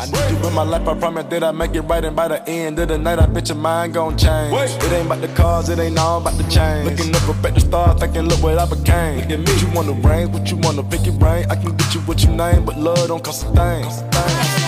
I need you in my life, I promise that I make it right, and by the end of the night, I bet your mind gon' change. Wait. It ain't about the cars, it ain't all about the change. Looking up up at the stars, thinking, look what I became. Look at me, you wanna rain, what you wanna pick it rain. I can get you what you name, but love don't cost a thing. Cost a thing,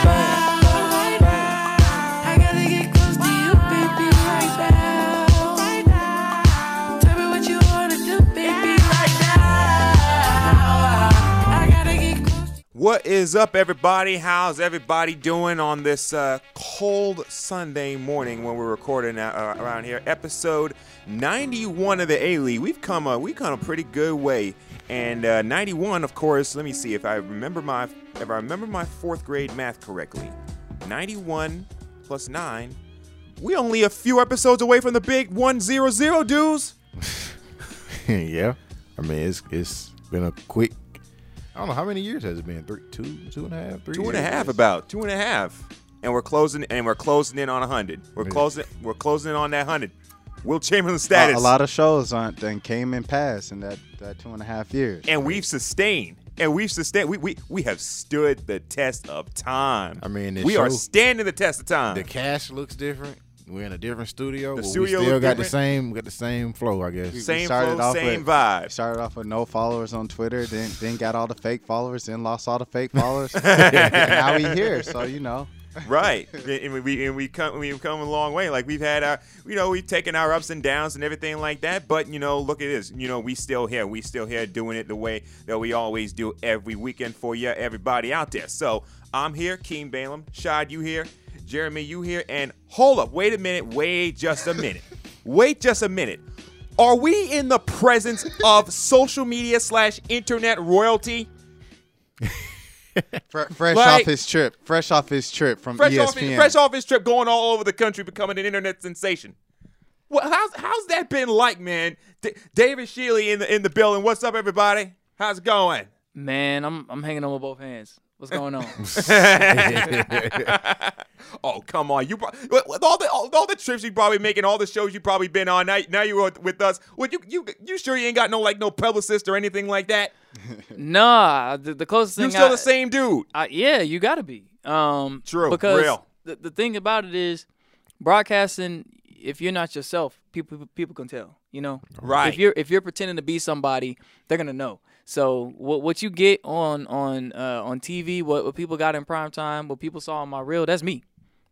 What is up, everybody? How's everybody doing on this uh, cold Sunday morning when we're recording uh, around here? Episode 91 of the A League. We've come a we've come a pretty good way, and uh, 91, of course. Let me see if I remember my if I remember my fourth grade math correctly. 91 plus nine. We only a few episodes away from the big 100 dudes. yeah. I mean, it's it's been a quick. I don't know how many years has it been. Three, two, two and a half, three. Two and a half, about two and a half, and we're closing and we're closing in on a hundred. We're Yeah. closing. We're closing in on that hundred. Wilt Chamberlain A, status, a lot of shows aren't then came and passed in that, that two and a half years. and we've sustained, and we've sustained. We we we have stood the test of time. I mean, it we are standing the test of time. The cash looks different. We're in a different studio. The but studio we still look got the same. We got the same flow, I guess. same started flow, off same with- vibe. Started off with no followers on Twitter, then then got all the fake followers, then lost all the fake followers. now we here, so you know. right and we- we and we come we've come a long way like we've had our you know we've taken our ups and downs and everything like that but you know look at this you know we still here we still here doing it the way that we always do every weekend for you everybody out there so i'm here Keem Balaam Shad you here Jeremy you here and hold up wait a minute wait just a minute wait just a minute are we in the presence of social media slash internet royalty fresh Like- off his trip, fresh off his trip from fresh ESPN. off, his, fresh off his trip, going all over the country, becoming an internet sensation. Well, how's how's that been like, man? D- David Schiele in the in the building. What's up, everybody? How's it going? Man, I'm I'm hanging on with both hands. What's going on? oh, come on! You pro- with all the all, all the trips you probably making, all the shows you probably been on. Now, now you're with- with us. Would you you you sure you ain't got no like no publicist or anything like that? nah, the, the closest You thing still I, the same dude. I, yeah, you got to be. Um, True, Because real. The, the thing about it is, broadcasting. If you're not yourself, people people can tell. You know, Right. If you're if you're pretending to be somebody, they're gonna know. So what what you get on on uh, on TV, what what people got in prime time, what people saw on my reel, that's me.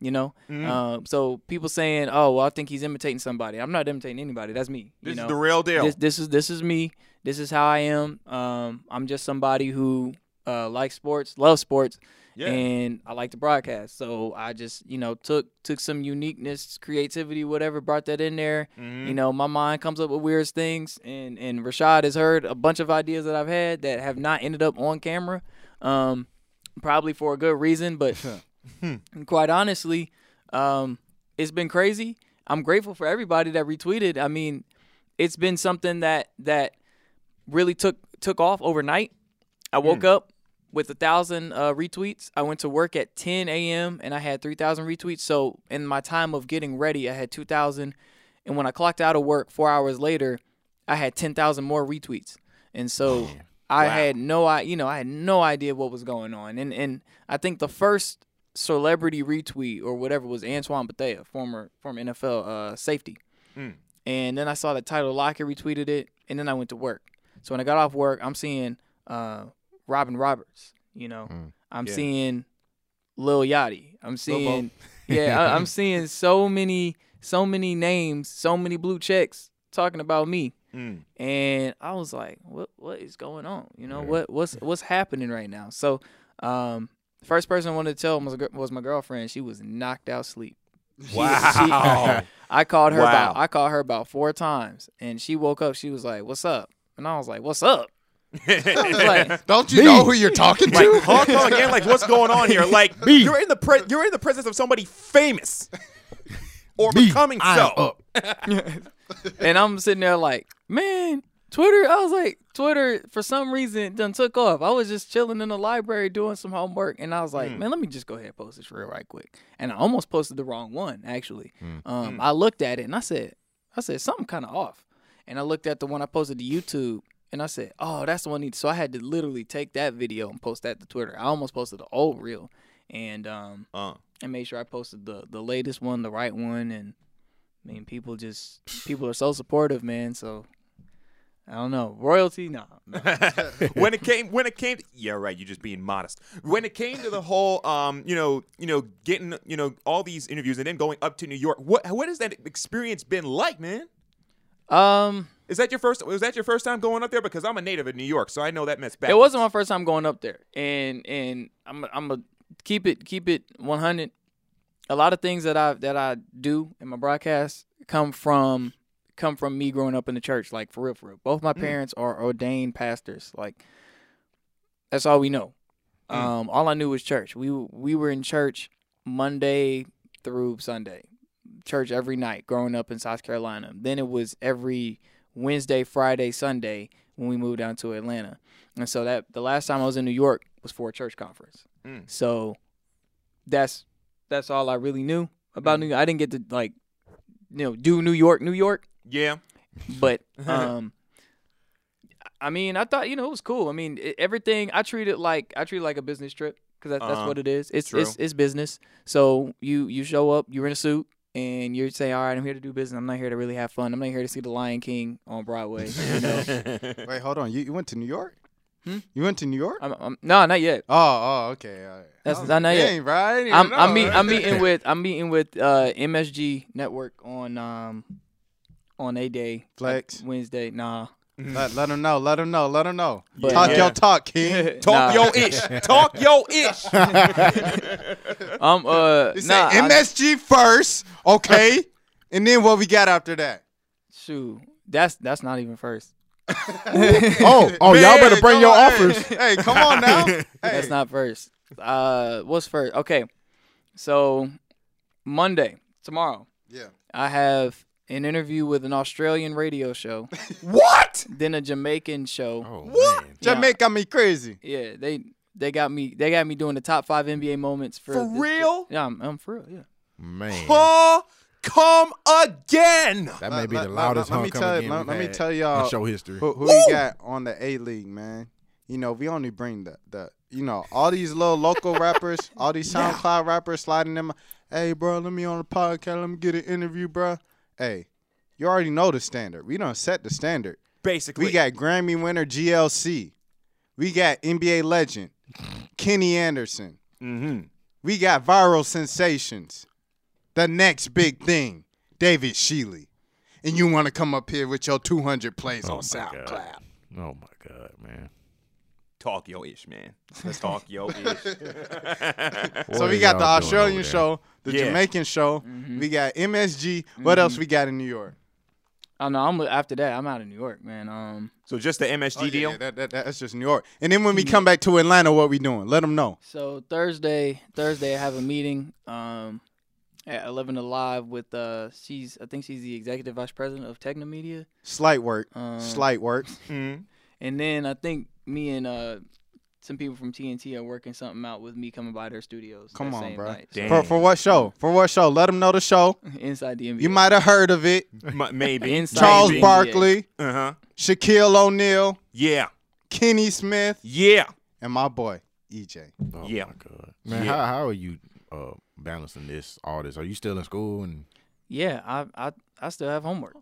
You know, Mm-hmm. uh, so people saying, "Oh, well, I think he's imitating somebody." I'm not imitating anybody. That's me. This you know? is the real deal. This, this is this is me. This is how I am. Um, I'm just somebody who uh, likes sports, loves sports, Yeah. and I like to broadcast. So I just you know took took some uniqueness, creativity, whatever, brought that in there. Mm-hmm. You know, my mind comes up with weird things, and and Rashad has heard a bunch of ideas that I've had that have not ended up on camera. Um, probably for a good reason, but quite honestly, um, it's been crazy. I'm grateful for everybody that retweeted. I mean, it's been something that that really took took off overnight. I woke up with a thousand uh, retweets. I went to work at 10 a.m. and I had 3,000 retweets. So in my time of getting ready, I had 2,000, and when I clocked out of work four hours later, I had 10,000 more retweets. And so I had no I you know I had no idea what was going on. And and I think the first celebrity retweet or whatever was Antoine Bethea, former former NFL uh, safety. And then I saw that Tyler Lockett retweeted it, and then I went to work. So when I got off work, I'm seeing uh, Robin Roberts. You know, I'm Yeah. seeing Lil Yachty. I'm seeing, yeah, I, I'm seeing so many, so many names, so many blue checks talking about me. Mm. And I was like, what what is going on? You know, what what's what's happening right now? So, um, the first person I wanted to tell was was my girlfriend. She was knocked out sleep. She- Wow. she- I called her Wow. about I called her about four times, and she woke up. She was like, "What's up?" And I was like, "What's up?" I was like, Don't you know who you're talking like to? Hong Kong again. Like what's going on here? Like me. you're in the pre- you're in the presence of somebody famous or becoming I'm so. up. and I'm sitting there like, man, Twitter. I was like, Twitter for some reason done took off. I was just chilling in the library doing some homework, and I was like, hmm. man, let me just go ahead and post this real right quick. And I almost posted the wrong one actually. Hmm. Um, hmm. I looked at it and I said, I said something kind of off. And I looked at the one I posted to YouTube. And I said, "Oh, that's the one." I need. So I had to literally take that video and post that to Twitter. I almost posted the old reel, and um, Uh. I made sure I posted the the latest one, the right one, and I mean, people just people are so supportive, man. So I don't know royalty, no. when it came when it came to, yeah right you're just being modest when it came to the whole um you know you know getting you know all these interviews and then going up to new york what what has that experience been like man Um, is that your first was that your first time going up there because i'm a native of new york so i know that mess back it wasn't my first time going up there, and and I'm I'm gonna keep it keep it 100. A lot of things that I that I do in my broadcast come from come from me growing up in the church, like for real, for real. Both my parents are ordained pastors. Like that's all we know. Um, all I knew was church. We we were in church Monday through Sunday, church every night growing up in South Carolina. Then it was every Wednesday, Friday, Sunday when we moved down to Atlanta. And so that the last time I was in New York was for a church conference. Mm. So that's that's all I really knew about New York. I didn't get to like you know do New York, New York, yeah but um I mean, I thought you know it was cool. I mean, it, everything I treat it like I treat it like a business trip because that, that's Uh-huh. what it is. It's it's it's business. So you you show up, you're in a suit, and you're saying, "All right, I'm here to do business. I'm not here to really have fun. I'm not here to see the Lion King on Broadway." You know, Wait, hold on. You, you went to New York? Hmm? You went to New York? I'm, I'm, no, not yet. Oh, oh, okay. All right. That's- was not like, yet. Dang, bro. I even I'm I'm, meet. I'm meeting with I'm meeting with uh, MSG Network on um on a day Flex. Wednesday. Nah, Let, let him know. Let him know. Let him know. But- talk Yeah. your talk, King. talk Nah. yo ish talk yo ish um uh They say nah, I- MSG first, okay? and then what we got after that? shoot, that's that's not even first. Oh, oh, y'all better bring your on, offers. Hey, hey, come on now. Hey. That's not first. Uh, what's first? Okay, so Monday tomorrow, Yeah. I have an interview with an Australian radio show, what then a Jamaican show. Oh, What? man. Yeah. Jamaica me crazy. Yeah, they they got me they got me doing the top five NBA moments for For the- real? yeah, I'm, I'm for real. Yeah. Man. huh come again That may be Let- the let- loudest let me tell- game let- we've let me had tell y'all in show history. Who, who Woo! you got on the A League, man? You know, we only bring the the you know all these little local rappers, all these SoundCloud rappers sliding them. Hey, bro, let me on the podcast. Let me get an interview, bro. Hey, you already know the standard. We don't set the standard. basically We got Grammy winner GLC. We got NBA legend Kenny Anderson. mm-hmm. We got viral sensations. The next big thing, David Schiele. And you want to come up here with your 200 plays Oh on SoundCloud. God. Oh my God, man. Talk yo ish man let's talk yo ish So we got the Australian show, the Yeah. Jamaican show. We got MSG. What else we got in New York? Oh no, I'm after that. I'm out of New York, man. Um, so just the msg Oh, yeah, deal yeah, that, that, that's just New York. And then when we come back to Atlanta, what we doing? Let them know. so Thursday, Thursday I have a meeting. Um, at 11 Alive with uh, she's I think she's the executive vice president of Tegna Media. Slight work. Um, Slight work. Mhm. And then I think me and uh some people from TNT are working something out with me coming by their studios. Come that on, same bro. night. So, For, for what show? For what show? Let them know the show. inside the NBA. You might have heard of it. M- maybe Inside Charles NBA. Barkley, uh-huh Shaquille O'Neal, yeah Kenny Smith, yeah and my boy EJ. Oh Yeah. my God, man. Yeah. How how are you uh, balancing this all this? Are you still in school and Yeah, I I I still have homework.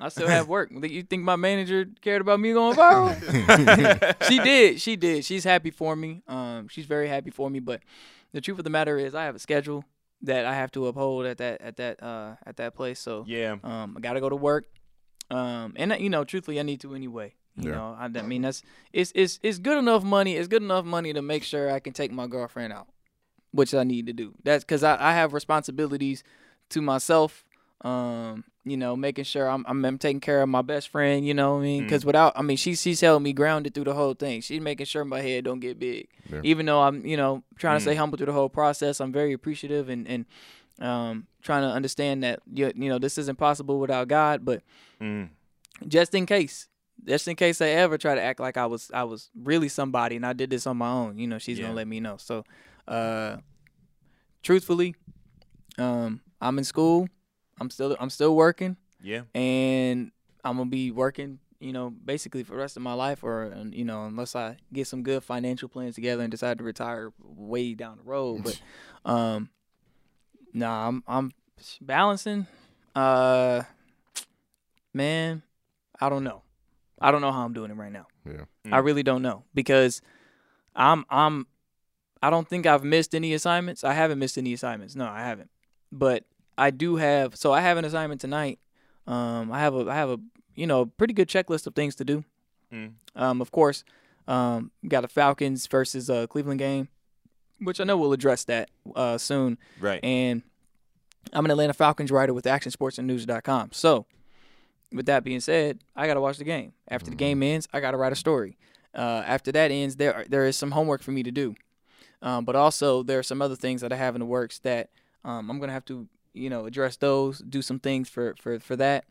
I still have work. You think my manager cared about me going viral? she did. She did. She's happy for me. Um, she's very happy for me. But the truth of the matter is, I have a schedule that I have to uphold at that at that uh at that place. So yeah um, I gotta go to work. Um, and you know, truthfully, I need to anyway. You Yeah. know, I, I mean, that's it's it's it's good enough money. It's good enough money to make sure I can take my girlfriend out, which I need to do. That's because I, I have responsibilities to myself. Um, you know, making sure I'm, I'm I'm taking care of my best friend. You know what I mean? Because without, I mean, she she's held me grounded through the whole thing. She's making sure my head don't get big. Yeah. Even though I'm, you know, trying to stay Mm. humble through the whole process. I'm very appreciative and and um trying to understand that you, you know this isn't possible without God. But Mm. just in case, just in case I ever try to act like I was I was really somebody and I did this on my own, you know, she's Yeah. gonna let me know. So, uh, truthfully, um, I'm in school. I'm still I'm still working, yeah and I'm gonna be working you know, basically for the rest of my life, or you know, unless I get some good financial plans together and decide to retire way down the road. But, um, nah, I'm I'm balancing. Uh, man, I don't know. I don't know how I'm doing it right now. Yeah. I really don't know because I'm I'm I don't think I've missed any assignments. I haven't missed any assignments. No, I haven't. But I do have so I have an assignment tonight. Um I have a I have a you know, pretty good checklist of things to do. Mm. Um of course, um got a Falcons versus uh Cleveland game, which I know we'll address that uh soon. Right. And I'm an Atlanta Falcons writer with actionsportsandnews.com. So, with that being said, I got to watch the game. After the game ends, I got to write a story. Uh, after that ends, there are, there is some homework for me to do. Um, but also, there are some other things that I have in the works that um, I'm going to have to, you know, address those, do some things for, for, for that,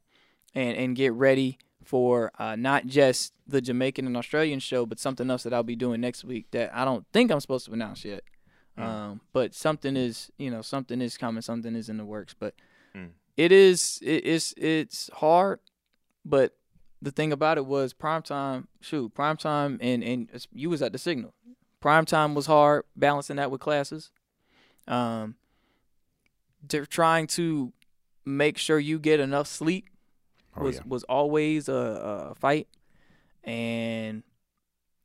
and, and get ready for uh, not just the Jamaican and Australian show, but something else that I'll be doing next week that I don't think I'm supposed to announce yet. Um, but something is, you know, something is coming, something is in the works. But Mm. it is, it, it's, it's hard. But the thing about it was prime time. Shoot, prime time, and and you was at the signal. Prime time was hard balancing that with classes. Um, to trying to make sure you get enough sleep Oh, was yeah. was always a, a fight, and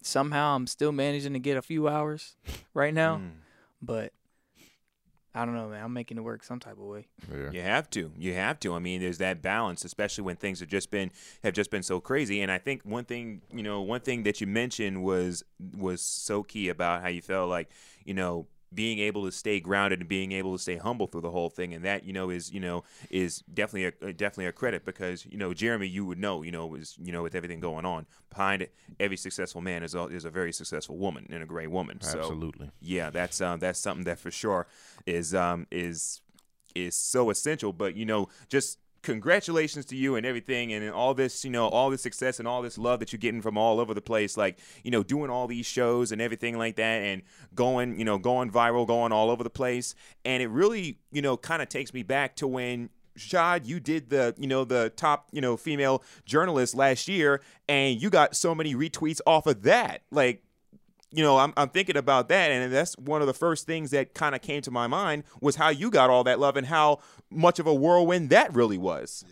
somehow I'm still managing to get a few hours right now. Mm. But I don't know, man. I'm making it work some type of way. Yeah. You have to. You have to. I mean, there's that balance, especially when things have just been have just been so crazy. And I think one thing, you know, one thing that you mentioned was was so key about how you felt like, you know, being able to stay grounded and being able to stay humble through the whole thing, and that you know is you know is definitely a uh, definitely a credit because you know Jeremy, you would know, you know, was you know with everything going on behind it, every successful man is a, is a very successful woman and a great woman. So Absolutely. yeah, that's um, that's something that for sure is um, is is so essential. But you know, just congratulations to you and everything, and all this, you know, all this success and all this love that you're getting from all over the place. Like you know, doing all these shows and everything like that, and going, you know, going viral, going all over the place. And it really, you know, kind of takes me back to when. Shad, you did the, you know, the top, you know, female journalist last year, and you got so many retweets off of that. Like, you know, I'm, I'm thinking about that, and that's one of the first things that kind of came to my mind was how you got all that love and how much of a whirlwind that really was.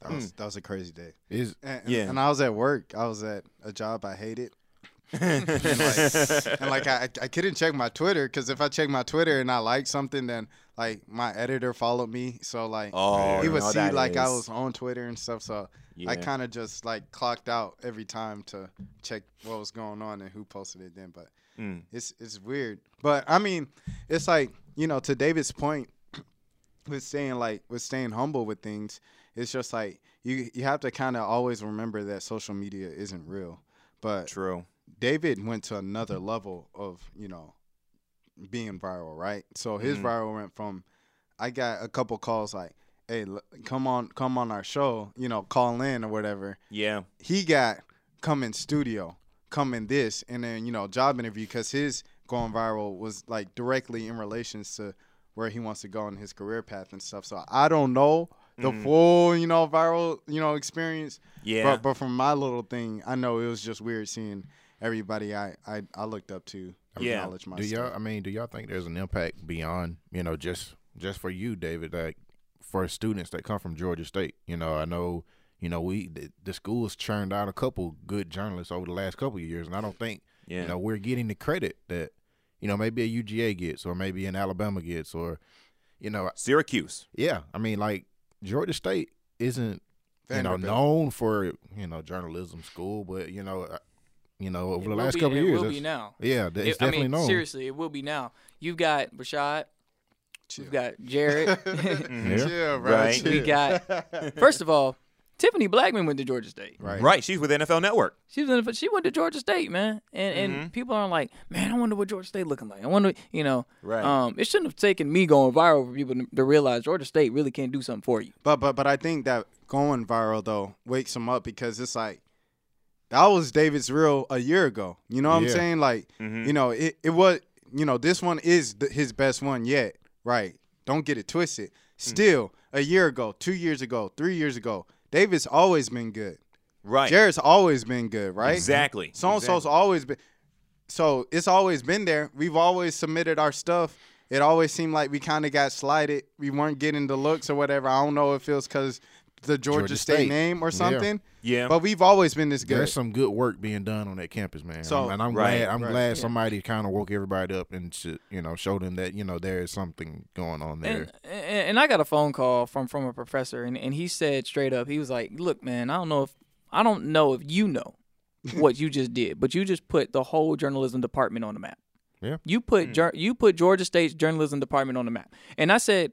That was hmm. that was a crazy day. Is And, Yeah. and I was at work. I was at a job I hated. and like, and like I, I couldn't check my Twitter because if I check my Twitter and I like something, then like my editor followed me, so like Oh, he would see that like I was on Twitter and stuff. So I kind of just like clocked out every time to check what was going on and who posted it then. But Mm. it's it's weird. But I mean, it's like you know to David's point with staying like with staying humble with things. It's just like you you have to kind of always remember that social media isn't real. But True. David went to another level of you know being viral, right? So his Mhm. viral went from I got a couple calls like, "Hey, come on, come on our show," you know, call in or whatever. Yeah. He got come in studio, come in this, and then you know job interview because his going viral was like directly in relations to where he wants to go in his career path and stuff. So I don't know the Mhm. full you know viral you know experience, Yeah. but but from my little thing, I know it was just weird seeing everybody I I, I looked up to Yeah. acknowledge do y'all? I mean, do y'all think there's an impact beyond you know just just for you, David? Like for students that come from Georgia State. You know, I know. You know, we the, the school's churned out a couple good journalists over the last couple of years, and I don't think yeah. you know we're getting the credit that you know maybe a UGA gets, or maybe an Alabama gets, or you know, Syracuse. yeah. I mean, like Georgia State isn't you know known for you know journalism school, but you know, uh, you know over It the last be- couple it years, will be now. yeah, it's It- I mean, known. seriously, it will be now. You've got Rashad. Chill. We've got Jared. Yeah. Chill, bro. Right. we got. First of all, Tiffany Blackmon went to Georgia State. right. Right. She's with NFL Network. She was in, she went to Georgia State, man, and and people are like, man, I wonder what Georgia State looking like. I wonder, you know, Right. um, it shouldn't have taken me going viral for people to, to realize Georgia State really can't do something for you. But but but I think that going viral though wakes them up because it's like that was David's real a year ago. You know what I'm saying? Like Mhm. you know it it was you know this one is th- his best one yet. Right? Don't get it twisted. Hmm. Still a year ago, two years ago, three years ago, David's always been good. Right. Jared's always been good, right? Exactly. So and so's Exactly. always been. So it's always been there. We've always submitted our stuff. It always seemed like we kind of got slighted. We weren't getting the looks or whatever. I don't know if it was because the Georgia, Georgia State, State. name or something. Yeah. But we've always been this good. There's some good work being done on that campus, man. So- So, and I'm Right, glad I'm right. glad somebody kind of woke everybody up and to, you know show them that you know there is something going on there. And, and, and I got a phone call from from a professor, and, and he said straight up, he was like, "Look, man, I don't know if I don't know if you know what you just did, but you just put the whole journalism department on the map. Yeah. You put hmm. jour- you put Georgia State's journalism department on the map." And I said,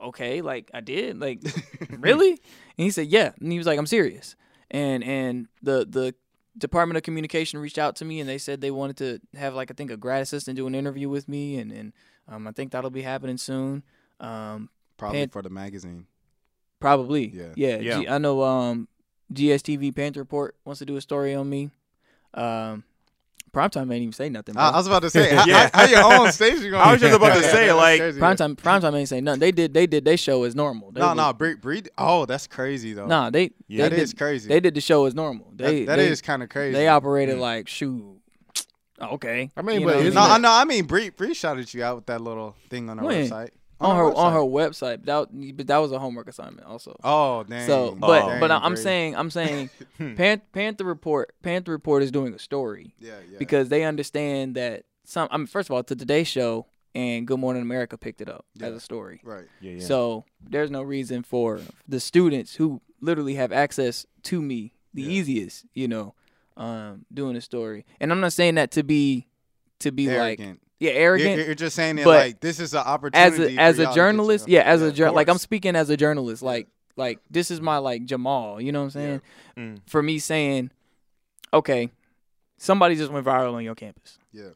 "Okay, like I did, like really?" And he said, "Yeah." And he was like, "I'm serious." And and the the Department of Communication reached out to me and they said they wanted to have like I think a grad assistant do an interview with me and and um, I think that'll be happening soon. Um, Probably Pan- for the magazine. probably. Yeah. Yeah. Yeah. G- I know. Um, GSTV Panther Report wants to do a story on me. Um, Primetime ain't even say nothing. Bro. I, I was about to say, how, Yeah. how, how your own station going? I was just about to say, like- Primetime, Primetime ain't say nothing. They did. They did. They show as normal. They No, was- no, breed, breed. Oh, that's crazy though. Nah, they. Yeah. they that did, is crazy. They did the show as normal. That- They. that they, is kind of crazy. They operated like shoot. Okay. I mean, You but know, isn't No, I mean, Bree, Bree shouted you out with that little thing on her When? website. On her on her website. website. That but that was a homework assignment also. Oh, dang. So, but Oh. but I'm Bree. saying I'm saying Pan, Panther Report Panther Report is doing a story yeah, yeah. because they understand that some. I mean, first of all, to Today Show and Good Morning America picked it up as a story. right. Yeah, yeah. So there's no reason for the students who literally have access to me the Yeah. easiest, you know, um, doing a story. And I'm not saying that to be to be like Arrogant. Yeah You're, arrogant. you're just saying but like this is an as opportunity a as a to get journalist, yeah, as a of jour- like I'm speaking as a journalist, like like this is my like Jamal, you know what I'm saying? Mm. For me saying, okay, somebody just went viral on your campus Yeah.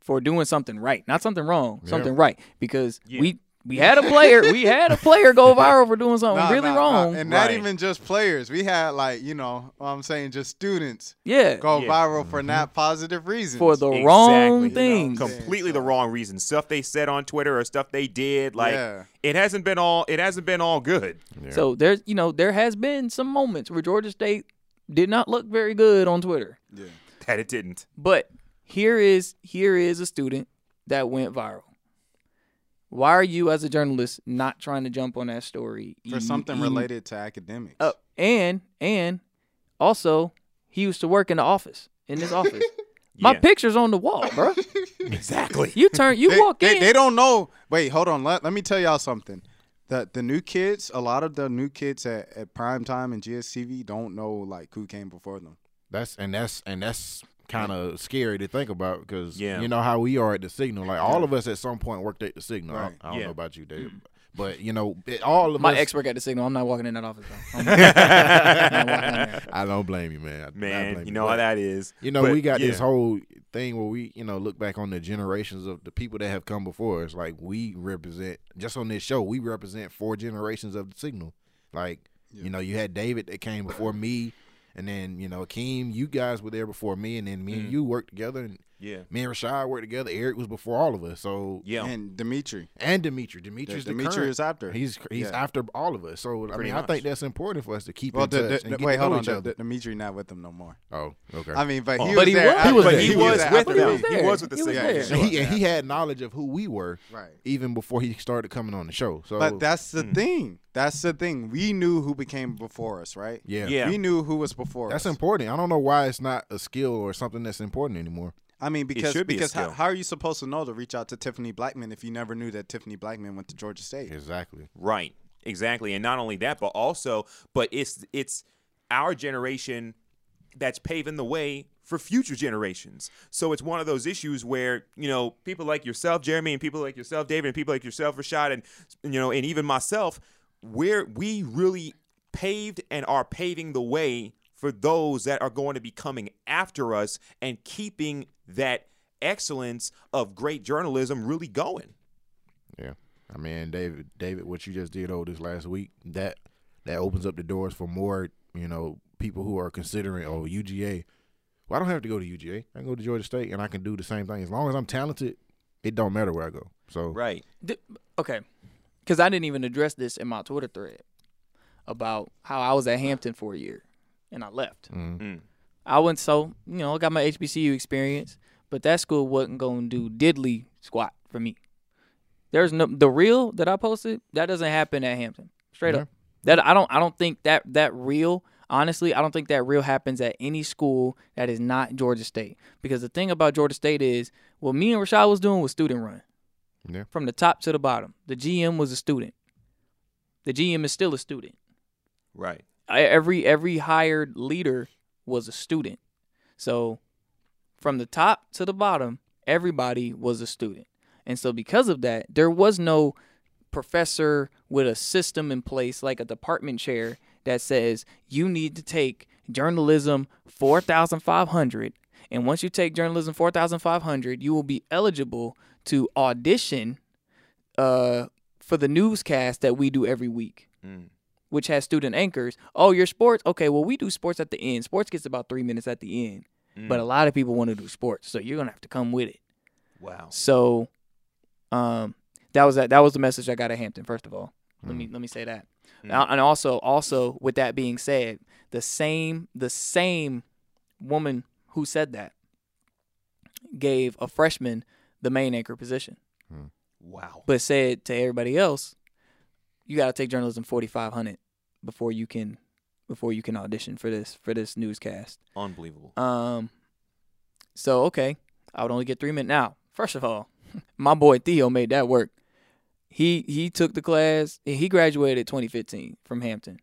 for doing something right, not something wrong, Yeah. something right, because Yeah. we we had a player, we had a player go viral for doing something Nah, really nah, nah. wrong. And not Right. even just players. We had like, you know, what I'm saying just students yeah, go Yeah. viral for mm-hmm. not positive reasons. for the Exactly. wrong You know, things. completely Yeah, the wrong reason. Stuff they said on Twitter or stuff they did, like Yeah. it hasn't been all it hasn't been all good. Yeah. So there's you know there has been some moments where Georgia State did not look very good on Twitter. Yeah. That it didn't. But here is here is a student that went viral. Why are you as a journalist not trying to jump on that story For Em- something em- related to academics. Uh, and and also he used to work in the office in this office. My Yeah. picture's on the wall, bro. Exactly. You turn you they, walk they, in. they don't know. Wait, hold on. Let, let me tell y'all something. The the new kids, a lot of the new kids at, at prime time and GSTV don't know like who came before them. That's and that's and that's kind of scary to think about because Yeah. you know how we are at the signal. Like all of us at some point worked at the signal. I- Right. I, don't Yeah. know about you, Dave, but you know it, all of My us. ex work at the signal. I'm not walking in that office. Though. I'm not- I'm not walking in. I don't blame you, man. I- I Man, you know But, how that is. You know, But, we got this whole thing where we, you know, look back on the generations of the people that have come before us. Like we represent, just on this show, we represent four generations of the signal. Like, you know, you had David that came before me, and then you know, Akeem, you guys were there before me, and then me Mm. and you worked together, and Yeah. me and Rashad worked together. Eric was before all of us, so Yeah. And Dimitri. and Dimitri, Dimitri's the Dimitri current. is after. He's he's Yeah. after all of us. So I Pretty mean, I think that's important for us to keep well, in the, touch the, and the- get wait, to hold know on. each The, other. the, Dimitri not with them no more. oh, okay. I mean, but he Oh. was But he there. was- he after- was but there. he He was was with them. he was He there. was with the He was signal. there. for and, he, and he had knowledge of who we were Right. even before he started coming on the show. So But that's the Mm. thing. That's the thing. We knew who became before us, right? yeah, Yeah. We knew who was before that's us. important. I don't know why it's not a skill or something that's important anymore. I mean, because be because how, how are you supposed to know to reach out to Tiffany Blackmon if you never knew that Tiffany Blackmon went to Georgia State? Exactly. Right. Exactly. And not only that, but also, but it's it's our generation that's paving the way for future generations. So it's one of those issues where, you know, people like yourself, Jeremy, and people like yourself, David, and people like yourself, Rashad, and you know, and even myself, where we really paved and are paving the way for those that are going to be coming after us and keeping that excellence of great journalism really going. Yeah. I mean, David, David, what you just did over this last week, that that opens up the doors for more, you know, people who are considering, oh, UGA. Well, I don't have to go to UGA. I can go to Georgia State, and I can do the same thing as long as I'm talented. It don't matter where I go. So Right. Di- okay, because I didn't even address this in my Twitter thread about how I was at Hampton for a year, and I left. Mm. Mm. I went so you know I got my HBCU experience, but that school wasn't going to do diddly squat for me. There's no the real that I posted that doesn't happen at Hampton. Straight Yeah. up. That I don't I don't think that that real honestly I don't think that real happens at any school that is not Georgia State because the thing about Georgia State is what me and Rashad was doing was student run Yeah. from the top to the bottom. The GM was a student. The GM is still a student Right. Every every hired leader was a student. So from the top to the bottom, everybody was a student. And so because of that, there was no professor with a system in place like a department chair that says you need to take journalism 4500 and once you take journalism 4500 you will be eligible to audition uh, for the newscast that we do every week Mm. Which has student anchors. Oh, your sports? Okay, well, we do sports at the end. Sports gets about three minutes at the end. But a mm. lot of people want to do sports, so you're gonna have to come with it. Wow. So, um, that was that. That was the message I got at Hampton. First of all, let me mm. let me say that. Mm. Now- And also, also with that being said, the same the same woman who said that gave a freshman the main anchor position, hmm. Wow. but said to everybody else, you got to take journalism 4500 before you can before you can audition for this for this newscast. Unbelievable. Um, so okay, I would only get three minutes. Now, first of all, my boy Theo made that work. He he took the class. He graduated 2015 from Hampton.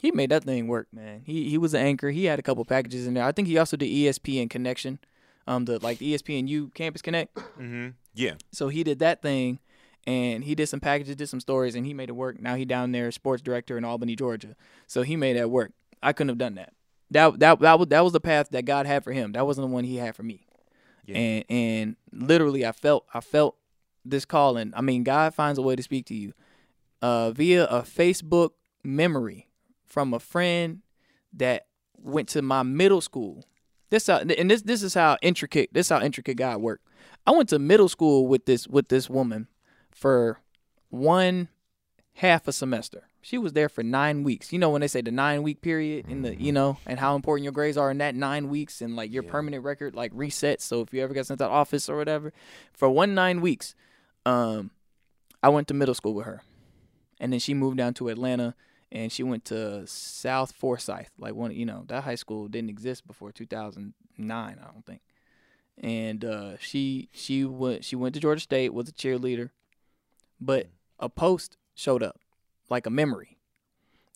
He made that thing work, man. He he was an anchor. He had a couple packages in there. I think he also did ESPN Connection, um, the like the ESPNU Campus Connect. Mm-hmm. Yeah. So he did that thing, and he did some packages, did some stories, and he made it work. Now he down there, sports director in Albany, Georgia. So he made that work. I couldn't have done that. That that that was that was the path that God had for him. That wasn't the one He had for me. Yeah. And and literally, I felt I felt this calling. I mean, God finds a way to speak to you, uh, via a Facebook memory from a friend that went to my middle school. This how, and this this is how intricate this how intricate God worked. I went to middle school with this with this woman for one half a semester. She was there for nine weeks. You know when they say the nine week period in the you know and how important your grades are in that nine weeks and like your permanent record like resets. So if you ever get sent out of office or whatever, for one nine weeks, um, I went to middle school with her, and then she moved down to Atlanta and she went to South Forsyth. Like one, you know, that high school didn't exist before 2009, I don't think. And uh, she she went she went to Georgia State, was a cheerleader, but a post showed up, like a memory,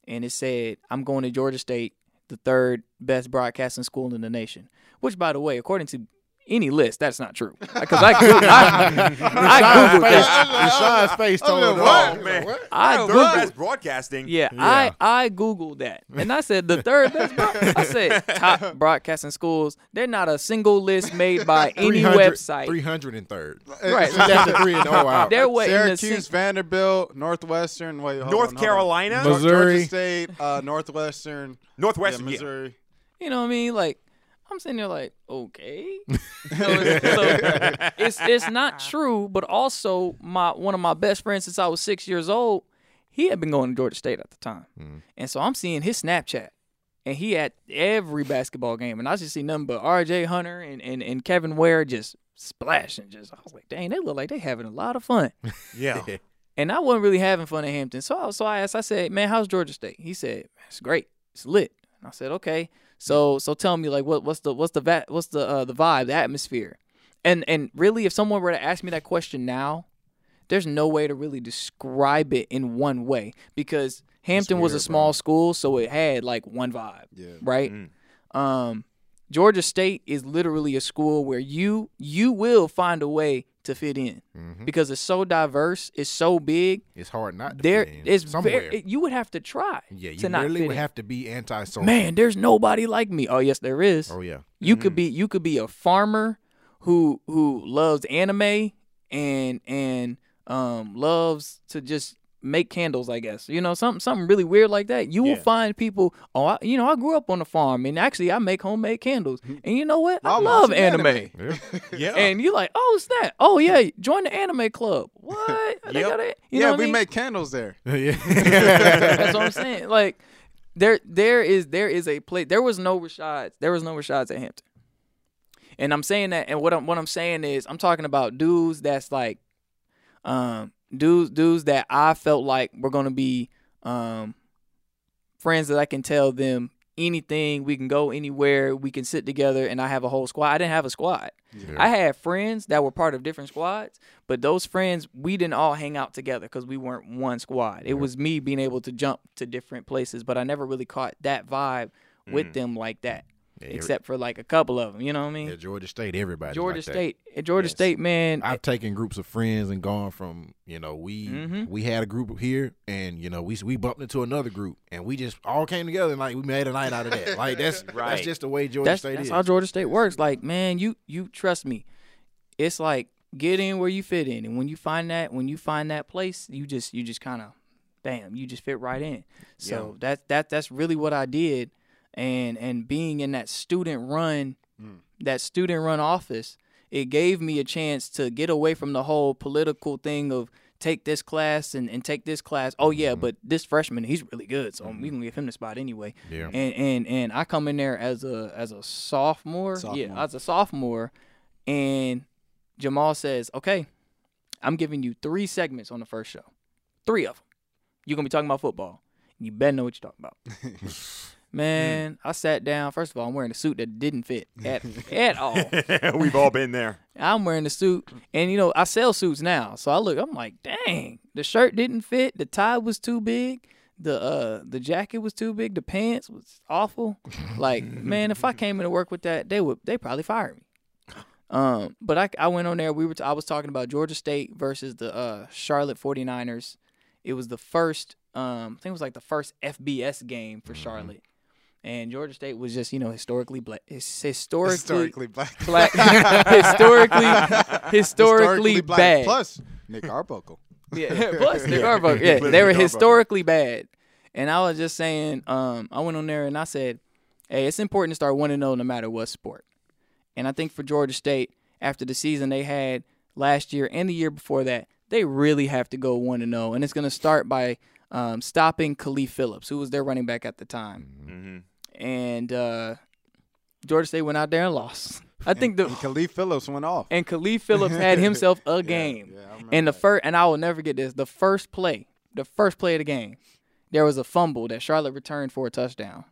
and it said, "I'm going to Georgia State, the third best broadcasting school in the nation." Which, by the way, according to any list, that's not true. Because I, Goog- I, I googled that. Rashad's face told it what? all. Man. I Third googled best broadcasting. Yeah, Yeah. I I googled that, and I said the third best. Bro- I said top broadcasting schools. They're not a single list made by any 300 website. 303rd. Right. She left the three and oh out. They're what in the Syracuse, Vanderbilt, Northwestern. Wait, hold North on, hold on. Carolina, Mis- Georgia Missouri. State, uh, Northwestern, Northwestern. yeah, Yeah, Missouri. You know what I mean? Like I'm sitting there like, okay. so it's, it's it's not true, but also my one of my best friends since I was six years old, he had been going to Georgia State at the time, hmm. and so I'm seeing his Snapchat, and he at every basketball game, and I just see nothing but R.J. Hunter and and, and Kevin Ware just splashing. Just I was like, dang, they look like they having a lot of fun. yeah. And I wasn't really having fun at Hampton. So I, so I asked, I said, man, how's Georgia State? He said, it's great. It's lit. And I said, okay. So so tell me like what what's the what's the va- what's the uh, the vibe, the atmosphere? And and really if someone were to ask me that question now, there's no way to really describe it in one way because Hampton was a small bro. school, so it had like one vibe. Yeah. Right? Mm. Um Georgia State is literally a school where you you will find a way to fit in Mhm. because it's so diverse, it's so big. It's hard not to There, fit in it's somewhere. very. You would have to try. yeah, you to not literally fit would in. have to be anti-social. Man, there's nobody like me. Oh yes, there is. Oh yeah. You could be you could be a farmer who who loves anime and and um loves to just make candles, I guess. You know, something something really weird like that. You will find people, oh, I, you know, I grew up on a farm and actually I make homemade candles. And you know what? I Mama, love anime. anime. Yeah. Yeah. And you're like, oh snap. Oh yeah, join the anime club. What? They Yep. got it. You know yeah, what I we mean? make candles there. yeah. That's what I'm saying. Like, there there is there is a place there was no Rashads there was no Rashads at Hampton. And I'm saying that and what I'm what I'm saying is I'm talking about dudes that's like um dudes dudes that I felt like were gonna be um friends that I can tell them anything, we can go anywhere, we can sit together and I have a whole squad. I didn't have a squad. I had friends that were part of different squads, but those friends we didn't all hang out together because we weren't one squad. It was me being able to jump to different places, but I never really caught that vibe with them like that, Yeah, except for like a couple of them. You know what I mean? Yeah, Georgia State, everybody. Georgia like. State, at Georgia Yes. State, man. I've taken groups of friends and gone from you know we Mhm. we had a group here and you know we we bumped into another group and we just all came together and like we made a night out of that. Like that's Right. that's just the way Georgia that's State that's is. how Georgia State works. Like, man, you you trust me. It's like get in where you fit in, and when you find that when you find that place, you just you just kind of, bam, you just fit right in. So that that that's really what I did, and and being in that student run, hmm. that student run office, it gave me a chance to get away from the whole political thing of take this class and, and take this class. Oh yeah, mm-hmm. but this freshman he's really good, so we mm-hmm. can give him the spot anyway. Yeah. And and and I come in there as a as a sophomore. Sophomore. Yeah, as a sophomore, and Jamal says, "Okay, I'm giving you three segments on the first show. Three of them. You're gonna be talking about football. You better know what you're talking about." Man, I sat down. First of all, I'm wearing a suit that didn't fit at at all. We've all been there. I'm wearing the suit, and you know I sell suits now. So I look, I'm like, dang, the shirt didn't fit, the tie was too big, the uh the jacket was too big, the pants was awful. Like, man, if I came into work with that, they would they probably fire me. Um, but I I went on there. We were t- I was talking about Georgia State versus the uh Charlotte 49ers. It was the first um I think it was like the first FBS game for Charlotte. And Georgia State was just, you know, historically black. Historically, Historically black. black, historically, historically, black. bad. Plus Nick Arbuckle. yeah, plus Nick Arbuckle. Yeah, Plus they Nick were Arbuckle. historically bad. And I was just saying, um, I went on there and I said, hey, it's important to start one and zero no matter what sport. And I think for Georgia State, after the season they had last year and the year before that, they really have to go one and zero. And it's going to start by um, stopping Kalif Phillips, who was their running back at the time. hmm And uh, Georgia State went out there and lost. I think the And Kalif Phillips went off. and Kalif Phillips had himself a game. yeah, remember and the first, and I will never get this. The first play, the first play of the game, there was a fumble that Charlotte returned for a touchdown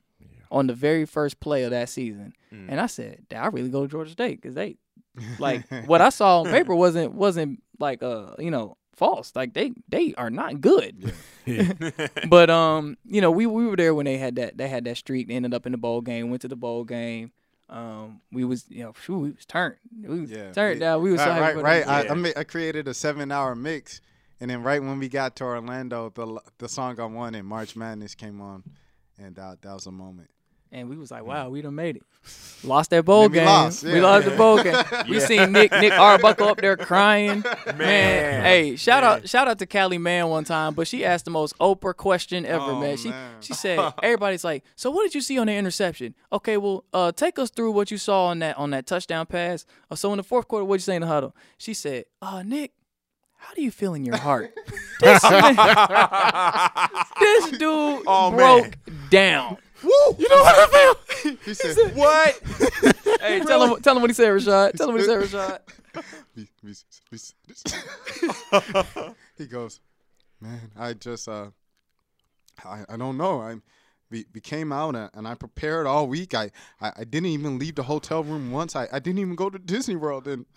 on the very first play of that season. Mm. And I said, "Dang, I really go to Georgia State because they, like, what I saw on paper wasn't wasn't like uh you know false. Like they they are not good. but um, you know, we we were there when they had that they had that streak. They ended up in the bowl game. Went to the bowl game. Um, we was you know, phew, we was turned. We was Yeah, turned we- down. We was right, happy right. right. I, Yeah. I, ma- I created a seven-hour mix, and then right when we got to Orlando, the the song I wanted, March Madness, came on, and that that was a moment. And we was like, wow, we done made it. Lost that bowl Then we game. lost, We yeah. lost the bowl game. We seen Nick Nick Arbuckle up there crying. Man, Man. hey, shout Man. out shout out to Callie Man one time, but she asked the most Oprah question ever, Oh, man. She man. she said, everybody's like, so what did you see on the interception? Okay, well, uh, take us through what you saw on that on that touchdown pass. Uh, so in the fourth quarter, what'd you say in the huddle? She said, uh, Nick. How do you feel in your heart? this, man- this dude Oh, man. broke down. You know what I feel? He said, What? Hey, tell him, tell him what he said, Rashad. Tell him what he said, Rashad. "We- we- we- he goes, man, I just uh, I I don't know. I we, we came out and, and I prepared all week. I, I, I didn't even leave the hotel room once. I, I didn't even go to Disney World and.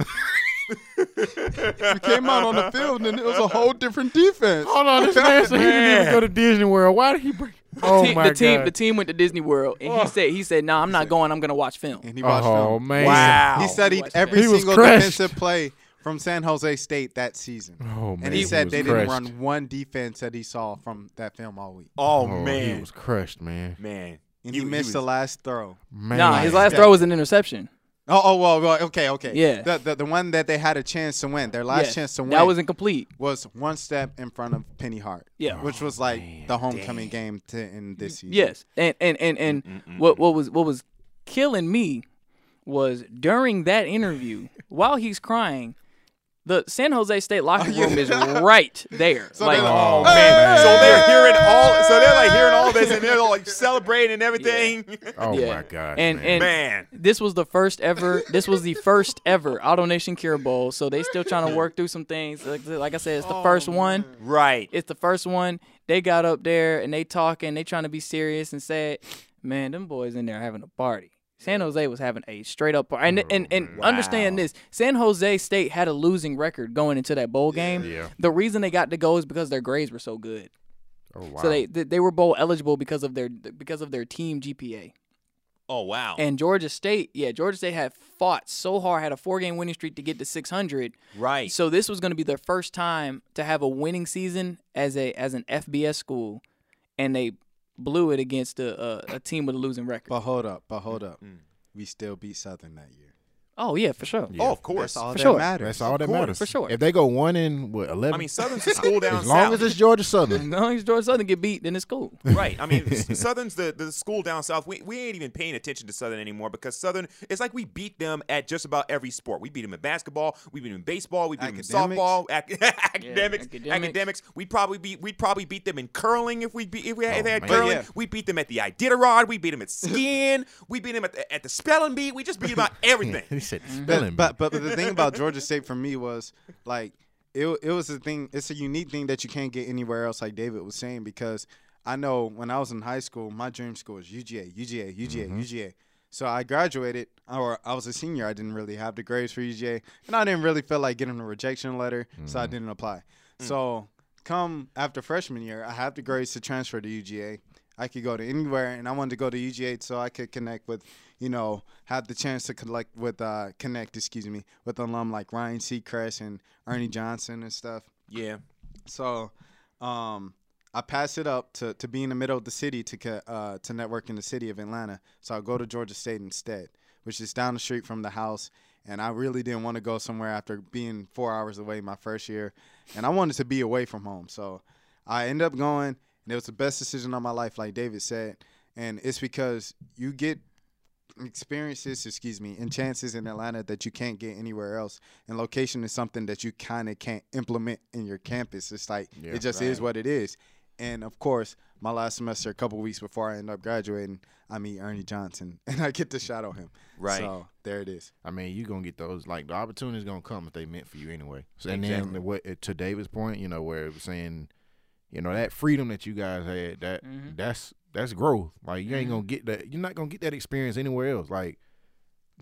we came out on the field and it was a whole different defense. Hold on, this man said he didn't even go to Disney World. Why did he bring? Oh Team- my the team, god! the team went to Disney World, and he oh. said, he said, "No, I'm not going. I'm gonna watch film." And he watched oh film. man! Wow. He studied Watch every He single crushed. defensive play from San Jose State that season. Oh man! And he, he said was they didn't run one defense that he saw from that film all week. Oh, Oh, man. he was crushed, man. man. And he, missed the was- last throw. Man, Nah, his last Yeah. throw was an interception. Oh, oh well, well, okay, okay. Yeah. The, the the one that they had a chance to win, their last Yes, chance to win, That was incomplete. was one step in front of Penny Hart. Yeah. Which was like oh, the homecoming game to in this season. Yes, and and and and mm, mm, mm, what what was what was killing me was during that interview while he's crying, the San Jose State locker oh, room is right there. So like, they're like, Oh Hey, man! hey, So they're hearing all. So they're like hearing all this, and they're like celebrating and everything. Oh Yeah. my god, And- man. and- Man, this was the first ever. This was the first ever Auto Nation Cure Bowl. So they still trying to work through some things. Like, like I said, it's the Oh, first one. right? It's the first one. They got up there and they talking. They trying to be serious and said, "Man, them boys in there having a party." San Jose was having a straight up party. And oh, and, and Wow. understand this: San Jose State had a losing record going into that bowl game. Yeah. The reason they got to go is because their grades were so good. Oh wow. So they they they were bowl eligible because of their because of their team GPA. Oh wow! And Georgia State, yeah, Georgia State had fought so hard, had a four game winning streak to get to 600. right. So this was going to be their first time to have a winning season as a as an FBS school, and they blew it against a a, a team with a losing record. But hold up, but hold up. Mm. We still beat Southern that year. Oh yeah, for sure. Yeah. Oh, of course. That's all For that sure. matters. That's all that course. matters For sure. If they go one in what eleven, I mean, Southern's the school down south. as long south. as it's Georgia Southern. As long as Georgia Southern get beat, then it's cool. Right. I mean, Southern's the, the school down south. We, we ain't even paying attention to Southern anymore because Southern, it's like we beat them at just about every sport. We beat them in basketball. We beat them in baseball. We beat them in softball. Ac- academics, academics. academics. We'd probably beat we'd probably beat them in curling if we beat if we had, Oh, if they had curling. Yeah. We beat them at the Iditarod. We beat them at skiing. we beat them at the, at the spelling bee. We just beat them at everything. He said Mm-hmm. spelling. But, but but the thing about Georgia State for me was like it it was a thing. It's a unique thing that you can't get anywhere else. Like David was saying, because I know when I was in high school, my dream school was UGA, UGA, UGA, mm-hmm. UGA. So I graduated, or I was a senior. I didn't really have the grades for UGA, and I didn't really feel like getting a rejection letter, so I mm-hmm. didn't apply. Mm. So come after freshman year, I have the grades to transfer to UGA. I could go to anywhere, and I wanted to go to UGA so I could connect with, you know, have the chance to connect with, uh, connect, excuse me, with alum like Ryan Seacrest and Ernie Johnson and stuff. Yeah. So, um, I pass it up to, to be in the middle of the city to uh, to network in the city of Atlanta. So I'll go to Georgia State instead, which is down the street from the house. And I really didn't want to go somewhere after being four hours away my first year, and I wanted to be away from home. So I end up going, and it was the best decision of my life, like David said. And it's because you get experiences, excuse me, and chances in Atlanta that you can't get anywhere else. And location is something that you kind of can't implement in your campus. It's like Yeah. it just is what it is. And of course, my last semester, a couple weeks before I end up graduating, I meet Ernie Johnson, and I get to shadow him. Right. So there it is. I mean, you're gonna get those like the opportunities gonna come if they meant for you anyway. So, and Exactly. then what to David's point, you know, where it was saying, you know, that freedom that you guys had, that Mhm. that's that's growth. Like you ain't mm-hmm. gonna get that. You're not gonna get that experience anywhere else. Like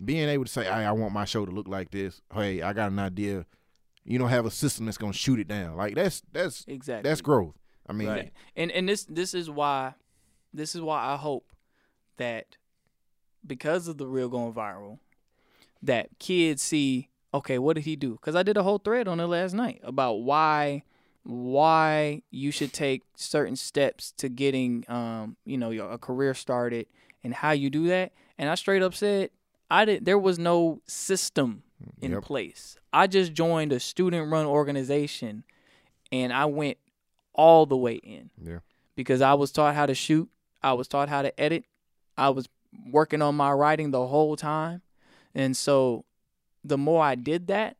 being able to say, "Hey, I want my show to look like this." Hey, I got an idea. You don't have a system that's gonna shoot it down. Like that's that's Exactly. that's growth. I mean, Right. and and this this is why this is why I hope that because of the real going viral that kids see okay what did he do because I did a whole thread on it last night about why why you should take certain steps to getting um you know your a career started and how you do that and I straight up said I didn't. there was no system in Yep. place I just joined a student run organization and I went all the way in yeah, because I was taught how to shoot, I was taught how to edit, I was working on my writing the whole time. And so the more I did that,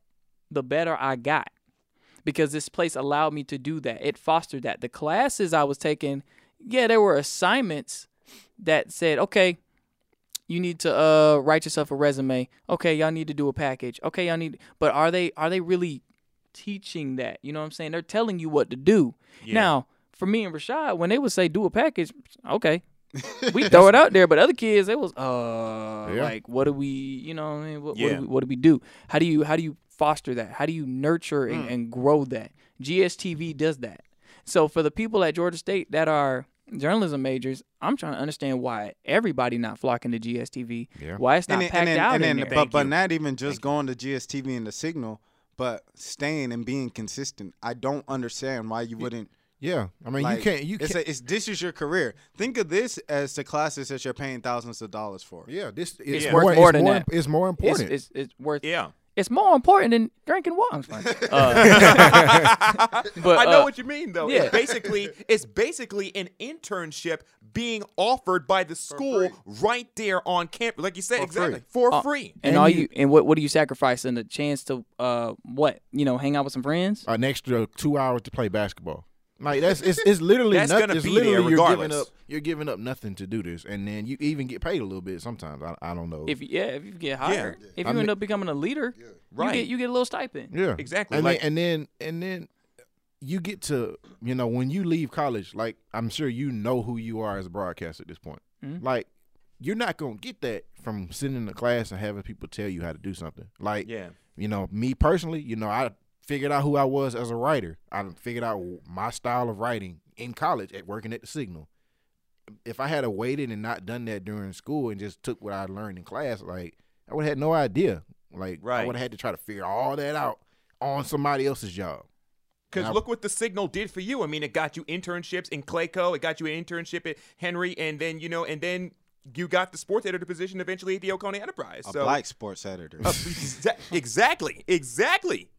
the better I got because this place allowed me to do that. It fostered that. The classes I was taking, yeah, there were assignments that said, okay, you need to uh, write yourself a resume. Okay, y'all need to do a package. Okay, y'all need, but are they are they really teaching that? You know what I'm saying? They're telling you what to do. Yeah. Now, for me and Rashad, when they would say do a package, okay, we throw it out there. But other kids, it was uh, Yeah. like, what do we, you know, what, I mean? what, what, do we, what do we do? How do you how do you foster that? How do you nurture and, mm. and grow that? GSTV does that. So for the people at Georgia State that are journalism majors, I'm trying to understand why everybody not flocking to GSTV. Yeah. Why it's not and packed and then, out and in there. but but not even just going to GSTV and the signal, but staying and being consistent. I don't understand why you wouldn't. yeah. I mean, Like, you can't. You it's, can't. a, it's this is your career. Think of this as the classes that you're paying thousands of dollars for. yeah, this it's Yeah. more, Worth more it's than more, that. It's more It's, important. it's, it's worth Yeah. It's more important than drinking water. I'm just playing. Uh, but I know uh, what you mean, though. yeah. It's basically it's basically an internship being offered by the school right there on campus, like you said, exactly for uh, free. And, And all you- you and what what are you sacrificing? The chance to uh what you know hang out with some friends? an extra two hours to play basketball. Like that's it's, it's literally That's nothing. gonna it's be literally there you're giving up you're giving up nothing to do this, and then you even get paid a little bit sometimes. I, I don't know. If yeah, if you get hired, if I you end mean- up becoming a leader, you Right. get you get a little stipend. yeah, Exactly, And like- then, and then and then you get to you know when you leave college, like I'm sure you know who you are as a broadcaster at this point. Mhm. Like you're not gonna get that from sitting in the class and having people tell you how to do something. Like Yeah. you know, me personally, you know, I figured out who I was as a writer. I figured out my style of writing in college at working at the Signal. If I had waited and not done that during school and just took what I learned in class, like I would have had no idea. Like I would have had to try to figure all that out on somebody else's job. Because look what the signal did for you. I mean, it got you internships in Clayco. It got you an internship at Henry, and then you know, and then you got the sports editor position eventually at the Oconee Enterprise. A so black sports editor. Uh, exa- exactly, exactly.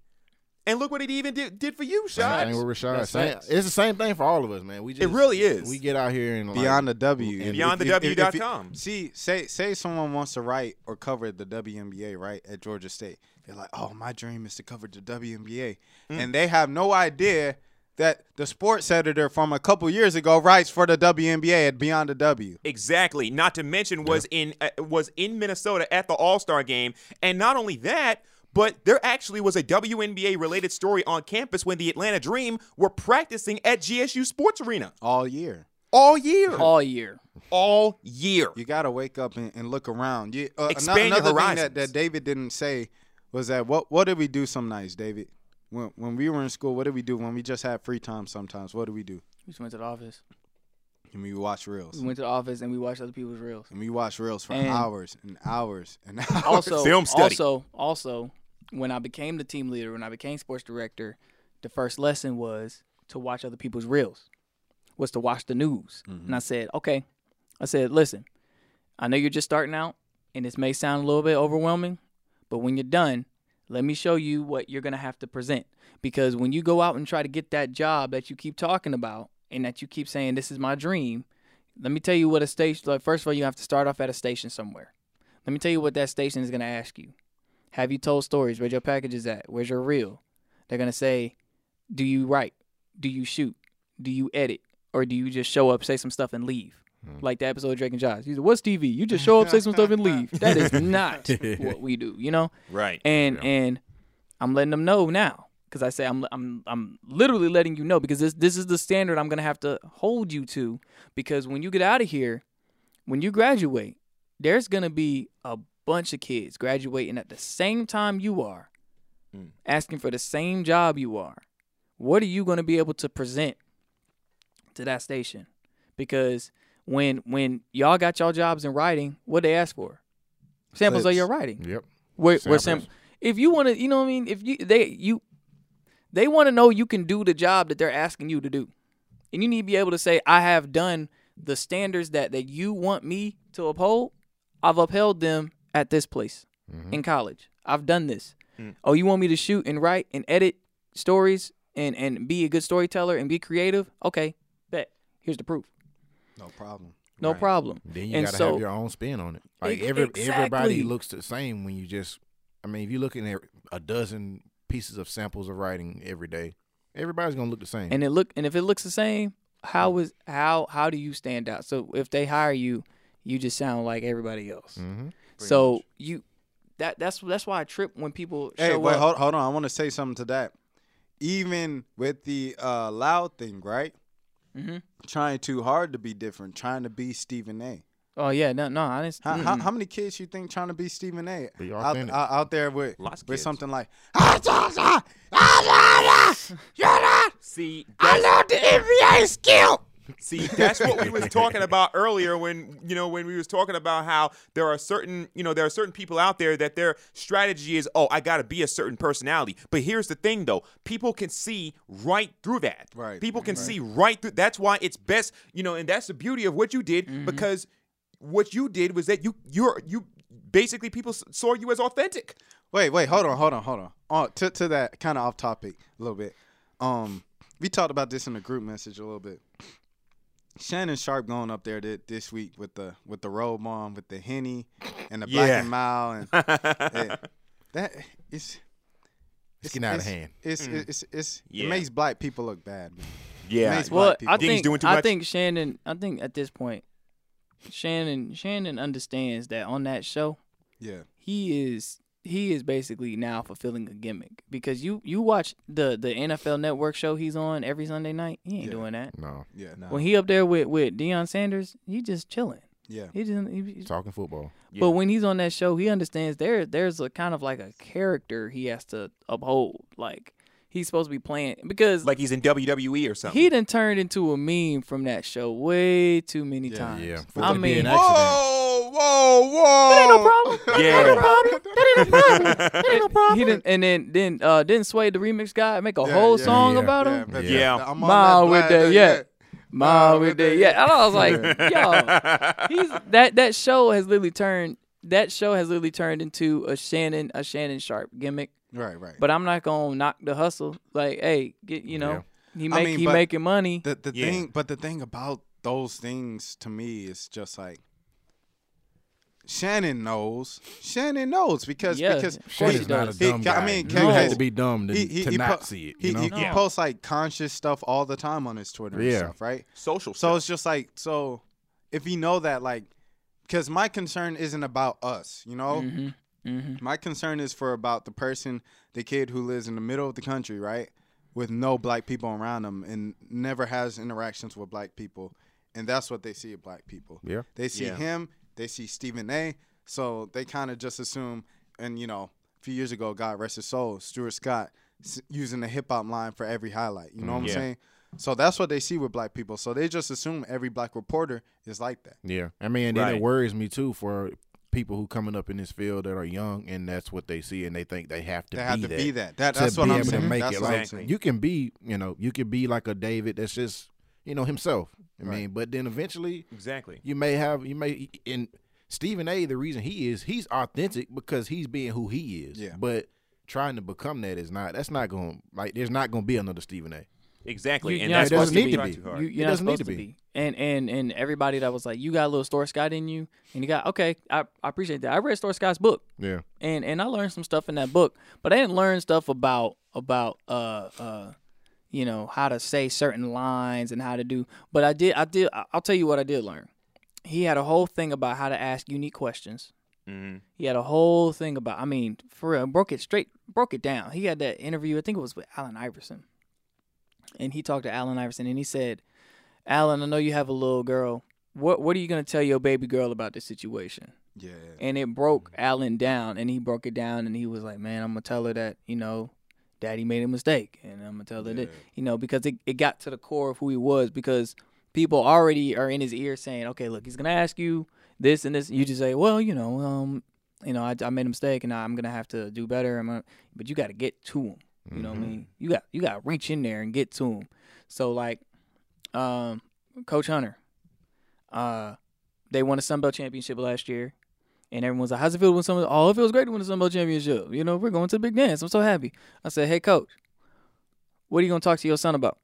And look what it even did, did for you, Same Shot. thing with Rashad. Same- it's the same thing for all of us, man. We just it really is. We get out here and like, Beyond the W. and Beyond the W dot com. See, say say someone wants to write or cover the WNBA, right, at Georgia State. They're like, oh, my dream is to cover the WNBA. Mm. And they have no idea that the sports editor from a couple years ago writes for the WNBA at Beyond the W. Exactly. Not to mention was in uh, was in Minnesota at the All Star game, and not only that, but there actually was a WNBA related story on campus when the Atlanta Dream were practicing at GSU Sports Arena All year. all year, All year. all year. You got to wake up and, and look around. You, uh, ano- Expand your another thing that, that David didn't say was that what what did we do some nights, David? When when we were in school, what did we do when we just had free time sometimes? What did we do? We just went to the office. And we watch reels. We went to the office and we watched other people's reels. And we watched reels for And- hours and hours and hours. Also, Film study. also, also, when I became the team leader, when I became sports director, the first lesson was to watch other people's reels. Was to watch the news. And I mm-hmm. said, okay. I said, listen, I know you're just starting out, and this may sound a little bit overwhelming, but when you're done, let me show you what you're gonna have to present. Because when you go out and try to get that job that you keep talking about and that you keep saying this is my dream, let me tell you what a station. Like first of all, you have to start off at a station somewhere. Let me tell you what that station is gonna ask you. Have you told stories? Where's your packages at? Where's your reel? They're gonna say, do you write? Do you shoot? Do you edit? Or do you just show up, say some stuff, and leave? Hmm. Like the episode of Drake and Josh. He said, What's TV? You just show up, say some stuff, and leave. That is not what we do, you know? Right. and and I'm letting them know now because I say I'm I'm I'm literally letting you know because this this is the standard I'm gonna have to hold you to because when you get out of here, when you graduate, there's gonna be a bunch of kids graduating at the same time you are, mm. asking for the same job you are. What are you gonna be able to present to that station? Because when when y'all got y'all jobs in writing, what they ask for? Samples of your writing Yep. where, where Samples. some if you want to you know what i mean if you they you they want to know you can do the job that they're asking you to do and you need to be able to say i have done the standards that that you want me to uphold i've upheld them at this place mm-hmm. in college i've done this mm. oh you want me to shoot and write and edit stories and and be a good storyteller and be creative okay bet here's the proof no problem. no problem Then you and gotta so have your own spin on it. Like Ex- every exactly. everybody looks the same when you just. I mean, if you're looking at a dozen pieces of samples of writing every day, everybody's gonna look the same. and it look and if it looks the same how mm. is how how do you stand out so if they hire you you just sound like everybody else mm-hmm. So you that that's that's why i trip when people Hey, show wait, up hold, hold on. I want to say something to that. Even with the uh, loud thing, right? Mhm. Trying too hard to be different, trying to be Stephen A. oh yeah no no i didn't How, how, mm-mm. how many kids you think trying to be Stephen A. Be out, out, out there with Lots with kids. something like See, that's, the NBA skill. See, that's what we was talking about earlier when you know when we was talking about how there are certain you know there are certain people out there that their strategy is oh I got to be a certain personality. But here's the thing though, people can see right through that. Right, People can see right through. That's why it's best you know, and that's the beauty of what you did because what you did was that you you're you basically people saw you as authentic. Wait, wait, hold on, hold on, hold on. On to to that kind of off topic a little bit. Um, we talked about this in the group message a little bit. Shannon Sharpe going up there this week with the with the robe on, with the henny and the black Yeah. and mild, and that is It's getting out of it's- hand. It's it's it's, Mm. Yeah. it makes black people look bad, man. Yeah. Makes Well, black. I Think he's think doing too I think Shannon. I think at this point, Shannon Shannon understands that on that show, Yeah, he is he is basically now fulfilling a gimmick because you you watch the the NFL Network show he's on every Sunday night. He ain't Yeah. doing that. No, yeah, When he up there with with Deion Sanders, he just chilling. yeah. He just he, he- talking football. Yeah. But when he's on that show, he understands there there's a kind of like a character he has to uphold. Like he's supposed to be playing because like he's in WWE or something. he done turned into a meme from that show way too many Yeah, times. Yeah, I It'd be mean, an accident. whoa, whoa, whoa! that ain't no problem. Yeah. That ain't no problem. That ain't no problem. That ain't no problem. He didn't, and then then uh didn't Sway the remix guy make a Yeah, whole yeah, song yeah, about yeah, him. but Yeah. I'm on Ma that with that, yeah. Ma with that, yeah. And I was like, yo, he's that that show has literally turned that show has literally turned into a Shannon a Shannon Sharpe gimmick. Right, right. But I'm not gonna knock the hustle. Like, hey, get you know, he make mean, he making money. the the Yeah. thing, but the thing about those things to me is just like Shannon knows. Shannon knows because Yeah, because of course Shannon's not a does. He- dumb I guy. mean, you can- have to be dumb to, he, he, to he not po- see it. He, You know? he, he posts like conscious stuff all the time on his Twitter and stuff, right? social. So stuff. it's just like so if you know that like because my concern isn't about us, you know. hmm hmm My concern is for about the person, the kid who lives in the middle of the country, right, with no black people around them and never has interactions with black people, and that's what they see of black people. Yeah. They see Yeah. him, they see Stephen A. So they kind of just assume, and you know, a few years ago, God rest his soul, Stuart Scott s- using the hip hop line for every highlight. You know what I'm mm, saying? So that's what they see with black people. So they just assume every black reporter is like that. Yeah, I mean, and then Right. it worries me too for people who coming up in this field that are young and that's what they see and they think they have to They be have to that. be that. That to that's what be I'm able saying. to make That's it. what I'm Like saying. you can be, you know, you can be like a David that's just, you know, himself. I Right. mean, but then eventually exactly. you may have, you may, in Stephen A. The reason he is, he's authentic because he's being who he is. Yeah. But trying to become that is not. That's not going. to like. There's not going to be another Stephen A. Exactly, You- and you're not that's why supposed to be. try It You, you're It doesn't need to to be. be. And and and everybody that was like, you got a little Stuart Scott in you, and you got okay. I, I appreciate that. I read Stuart Scott's book, Yeah. and and I learned some stuff in that book, but I didn't learn stuff about about uh uh you know how to say certain lines and how to do. But I did I did I'll tell you what I did learn. He had a whole thing about how to ask unique questions. hmm He had a whole thing about. I mean, for real, broke it straight, broke it down. He had that interview. I think it was with Allen Iverson, and he talked to Allen Iverson, and he said, "Allen, I know you have a little girl. What What are you gonna tell your baby girl about this situation?" Yeah. And it broke Allen down, and he broke it down, and he was like, "Man, I'm gonna tell her that you know, Daddy made a mistake, and I'm gonna tell her that you know because it it got to the core of who he was because." People already are in his ear saying, "Okay, look, he's gonna ask you this and this." You just say, "Well, you know, um, you know, I, I made a mistake and I'm gonna have to do better. I'm gonna, but you got to get to him. You know what I mean? You got you got to reach in there and get to him. So like, um, Coach Hunter, uh, they won a Sun Belt championship last year, and everyone's like, "How's it feel when someone? Oh, it feels great to win a Sun Belt championship. You know, we're going to the big dance. I'm so happy." I said, "Hey, Coach, what are you gonna talk to your son about?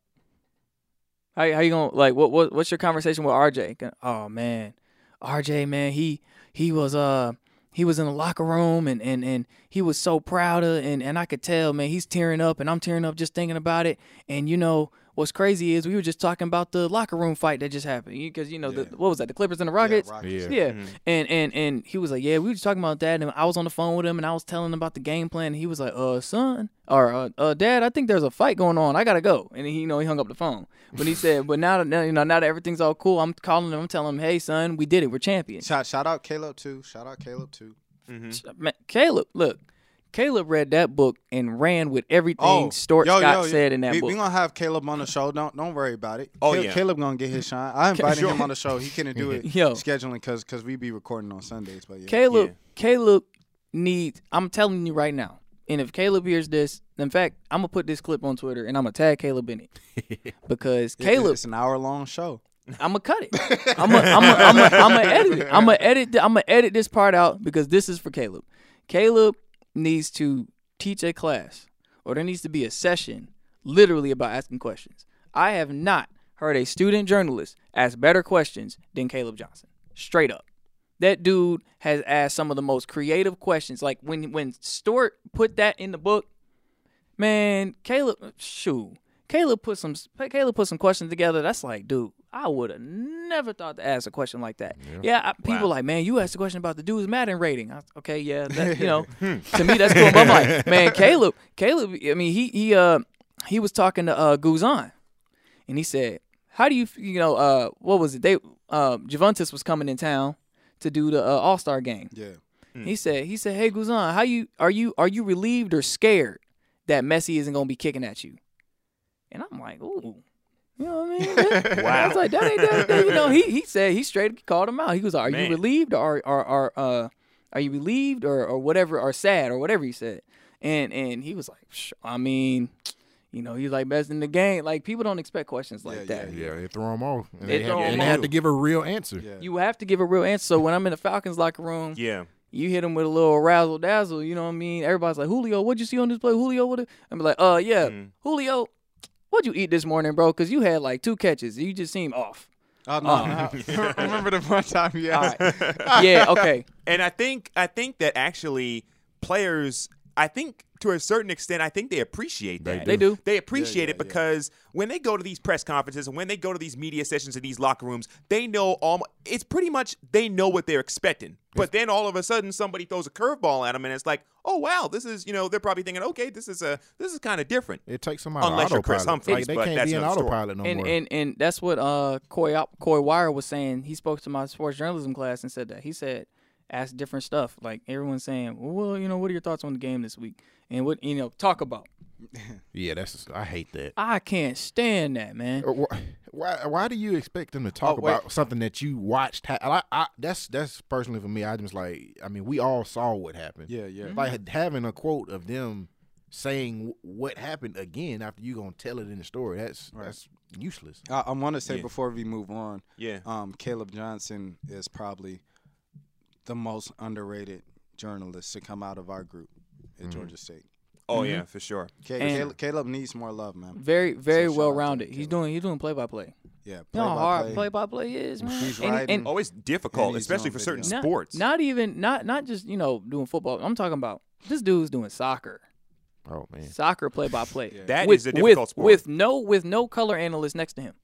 How how you gonna like what what what's your conversation with RJ? Oh man, RJ man, he he was uh he was in the locker room and and and he was so proud of and and I could tell man he's tearing up and I'm tearing up just thinking about it and you know what's crazy is we were just talking about the locker room fight that just happened because you know Yeah. the, what was that the Clippers and the Rockets Rockets. Yeah. yeah. Mhm. And and and he was like, yeah, we were just talking about that, and I was on the phone with him, and I was telling him about the game plan. And he was like, uh, son, or uh, uh, dad, I think there's a fight going on. I gotta go. And he, you know, he hung up the phone. But he said, but now that now, you know, now that everything's all cool, I'm calling him, I'm telling him, hey, son, we did it. We're champions. Shout, shout out Caleb too. Shout out Caleb too. Man, Caleb, look, Caleb read that book and ran with everything Oh, Stuart yo, Scott yo, yo. said in that we, book. We're gonna have Caleb on the show. Don't don't worry about it. Oh, Cal- yeah. Caleb gonna get his shine. I invited Sure. him on the show. He couldn't do it Yo. scheduling because because we be recording on Sundays. But yeah, Caleb, Yeah. Caleb needs. I'm telling you right now. And if Caleb hears this, in fact, I'm gonna put this clip on Twitter and I'm gonna tag Caleb in it because It- Caleb, it's an hour long show. I'm gonna cut it. I'm gonna, I'm gonna, I'm I'm edit it. I'm gonna edit. I'm gonna edit this part out because this is for Caleb. Caleb needs to teach a class or there needs to be a session literally about asking questions. I have not heard a student journalist ask better questions than Caleb Johnson. Straight up. That dude has asked some of the most creative questions. Like when when Stuart put that in the book, man, Caleb, shoot, Caleb put some Caleb put some questions together. That's like, dude, I would have never thought to ask a question like that. Yeah, I, people like, man, you asked a question about the dude's Madden rating. I, okay, yeah, that, you know, to me that's cool. But I'm like, man, Caleb, Caleb. I mean, he he uh he was talking to uh Guzan, and he said, how do you you know uh what was it? They uh Juventus was coming in town to do the uh, All Star game. Yeah. He said, he said, hey Guzan, how you are you are you relieved or scared that Messi isn't gonna be kicking at you? And I'm like, ooh. You know what I mean? Wow. I was like, that ain't that, that- you know, he he said he straight called him out. He was like, Are Man. you relieved or or or uh are you relieved or or whatever or sad or whatever he said? And and he was like, "Sh- I mean, you know, he's like best in the game. Like people don't expect questions like Yeah, that. Yeah, they throw them off, and They they, throw had, 'em and they had to give a real answer. Yeah. You have to give a real answer. So when I'm in the Falcons locker room, Yeah. you hit him with a little razzle dazzle. You know what I mean? Everybody's like, Julio, what'd you see on this play? Julio, what? I'm like, uh, yeah, Mm. Julio, what'd you eat this morning, bro? Because you had like two catches. You just seem off. Oh no! no. Uh-huh. Remember the one time you asked? right. yeah. Okay. And I think I think that actually players I think to a certain extent I think they appreciate that. They do. They appreciate Yeah, it yeah, yeah. because when they go to these press conferences and when they go to these media sessions in these locker rooms, they know all it's pretty much they know what they're expecting. But then all of a sudden somebody throws a curveball at them and it's like, "Oh wow, this is, you know, they're probably thinking, "Okay, this is a this is kind of different." It takes them out of Unless you're Kris autopilot. Humphries, like, they but can't that's be an another story. autopilot no and, more. and and that's what uh Coy Coy Wire was saying. He spoke to my sports journalism class and said that he said ask different stuff. Like everyone's saying, well, you know, what are your thoughts on the game this week? And what you know, talk about. yeah, that's I hate that. I can't stand that, man. Why, why do you expect them to talk Oh, about something that you watched? Ha- I, I, that's that's personally for me. I just like. I mean, we all saw what happened. Yeah, yeah. Like having a quote of them saying what happened again after you gonna tell it in the story. That's Right. that's useless. I, I want to say Yeah. before we move on, Yeah. um, Caleb Johnson is probably the most underrated journalist to come out of our group at Georgia mm-hmm. State. Oh yeah, mm-hmm. for sure. Ca- Caleb, Caleb needs more love, man. Very, very shout out to well rounded. He's doing he's doing play by play. Yeah, You know how hard play play-by-play. is, man. He's And- writing. and Always difficult, And especially for certain video. not, sports. Not even not not just you know doing football. I'm talking about this dude's doing soccer, Oh man. soccer play by play. Yeah. That with, is a difficult with, sport. with no with no color analyst next to him.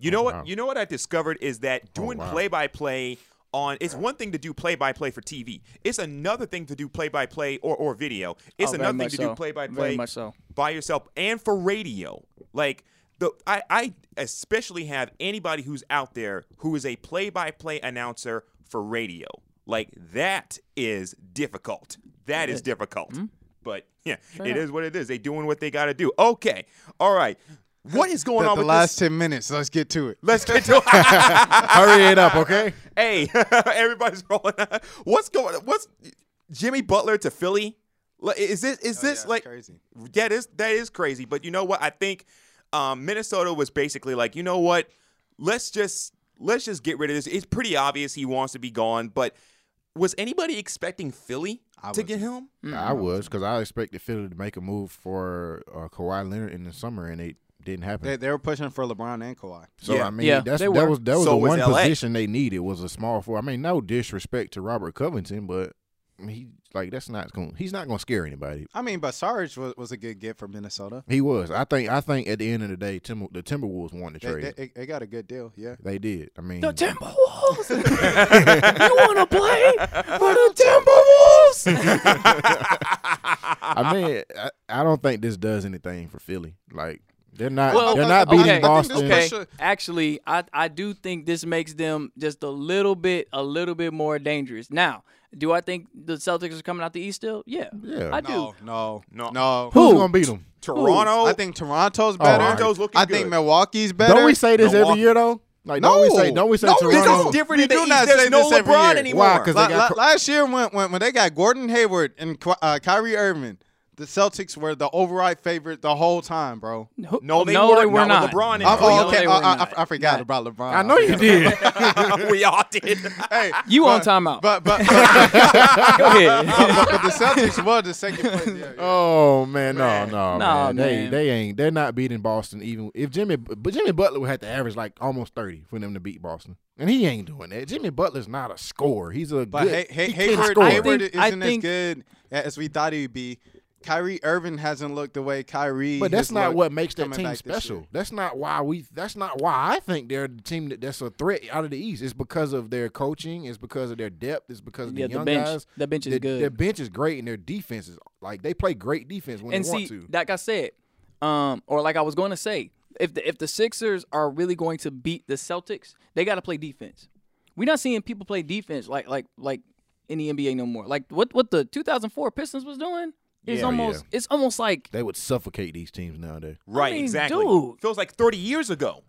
You know Oh, what? You know what I discovered is that oh, doing play by play on it's one thing to do play by play for TV. It's another thing to do play by play or or video. It's Oh, another thing to so. do play by play so. by yourself and for radio. Like the I I especially have anybody who's out there who is a play by play announcer for radio. Like that is difficult. That is It difficult. But yeah, it enough. is what it is. They doing what they got to do. Okay. All right. What is going the, on the with last this? ten minutes. Let's get to it. Let's get to it. Hurry it up, okay? Hey, everybody's rolling. out. What's going? What's Jimmy Butler to Philly? Is this is Oh, this yeah, like crazy? that is that is crazy? But you know what? I think um, Minnesota was basically like, you know what? Let's just let's just get rid of this. It's pretty obvious he wants to be gone. But was anybody expecting Philly I to get wasn't. him? I was because I expected Philly to make a move for uh, Kawhi Leonard in the summer, and it didn't happen. They, they were pushing for LeBron and Kawhi. so Yeah. I mean, Yeah, that's that were. was that was So the was one LA. position they needed was a small four. I mean, no disrespect to Robert Covington, but I mean, he like that's not going. He's not going to scare anybody. I mean, but Sarge was, was a good get for Minnesota. He was. I think. I think at the end of the day, Timber, the Timberwolves won the They, trade. they, they got a good deal. Yeah. They did. I mean, The Timberwolves. you want to play for the Timberwolves? I mean, I, I don't think this does anything for Philly. Like they're not. Well, they're not okay, beating I think Boston. okay. Actually, I I do think this makes them just a little bit a little bit more dangerous. Now, do I think the Celtics are coming out the East still? Yeah. Yeah. I do. No, no, No. no. Who's Who? gonna beat them? Toronto. I think Toronto's better. Toronto's looking good. I think. Milwaukee's better. Don't we say this Milwaukee. every year though? Like don't we say? No. Don't we say No, this Toronto? is different We in the do East. not There's say no this every LeBron year. anymore. Why? 'Cause they La- got la- last year when, when when they got Gordon Hayward and uh, Kyrie Irving, the Celtics were the override favorite the whole time, bro. Who- No, they no, weren't. they were Not not. with LeBron Oh, it. oh, no, okay. they I, uh, I- I forgot Not- about LeBron. I know you did. we all did. Hey, You but, on timeout. But but, Go ahead. but, but the Celtics were the second place. Yeah, yeah. Oh man, no, Man. no, Nah, man. They man. they ain't they're not beating Boston even if Jimmy but Jimmy Butler would have to average like almost thirty for them to beat Boston. And he ain't doing that. Jimmy Butler's not a scorer. He's a But good Hay- Hay- he Hayward. Hayward isn't think- as good as we thought he'd be. Kyrie Irving hasn't looked the way Kyrie. But that's has not what makes that team special. That's not why we. That's not why I think they're the team that, that's a threat out of the East. It's because of their coaching. It's because of their depth. It's because of Yeah, the the young bench. guys. The bench is Their- good. Their bench is great, and their defense is like they play great defense when and they see, want to. like I said, um, or like I was going to say, if the if the Sixers are really going to beat the Celtics, they got to play defense. We're not seeing people play defense like like like in the NBA no more. Like what what the 2004 Pistons was doing is Yeah, almost it's almost like They would suffocate these teams nowadays. Right, mean, exactly. dude. Feels like 30 years ago.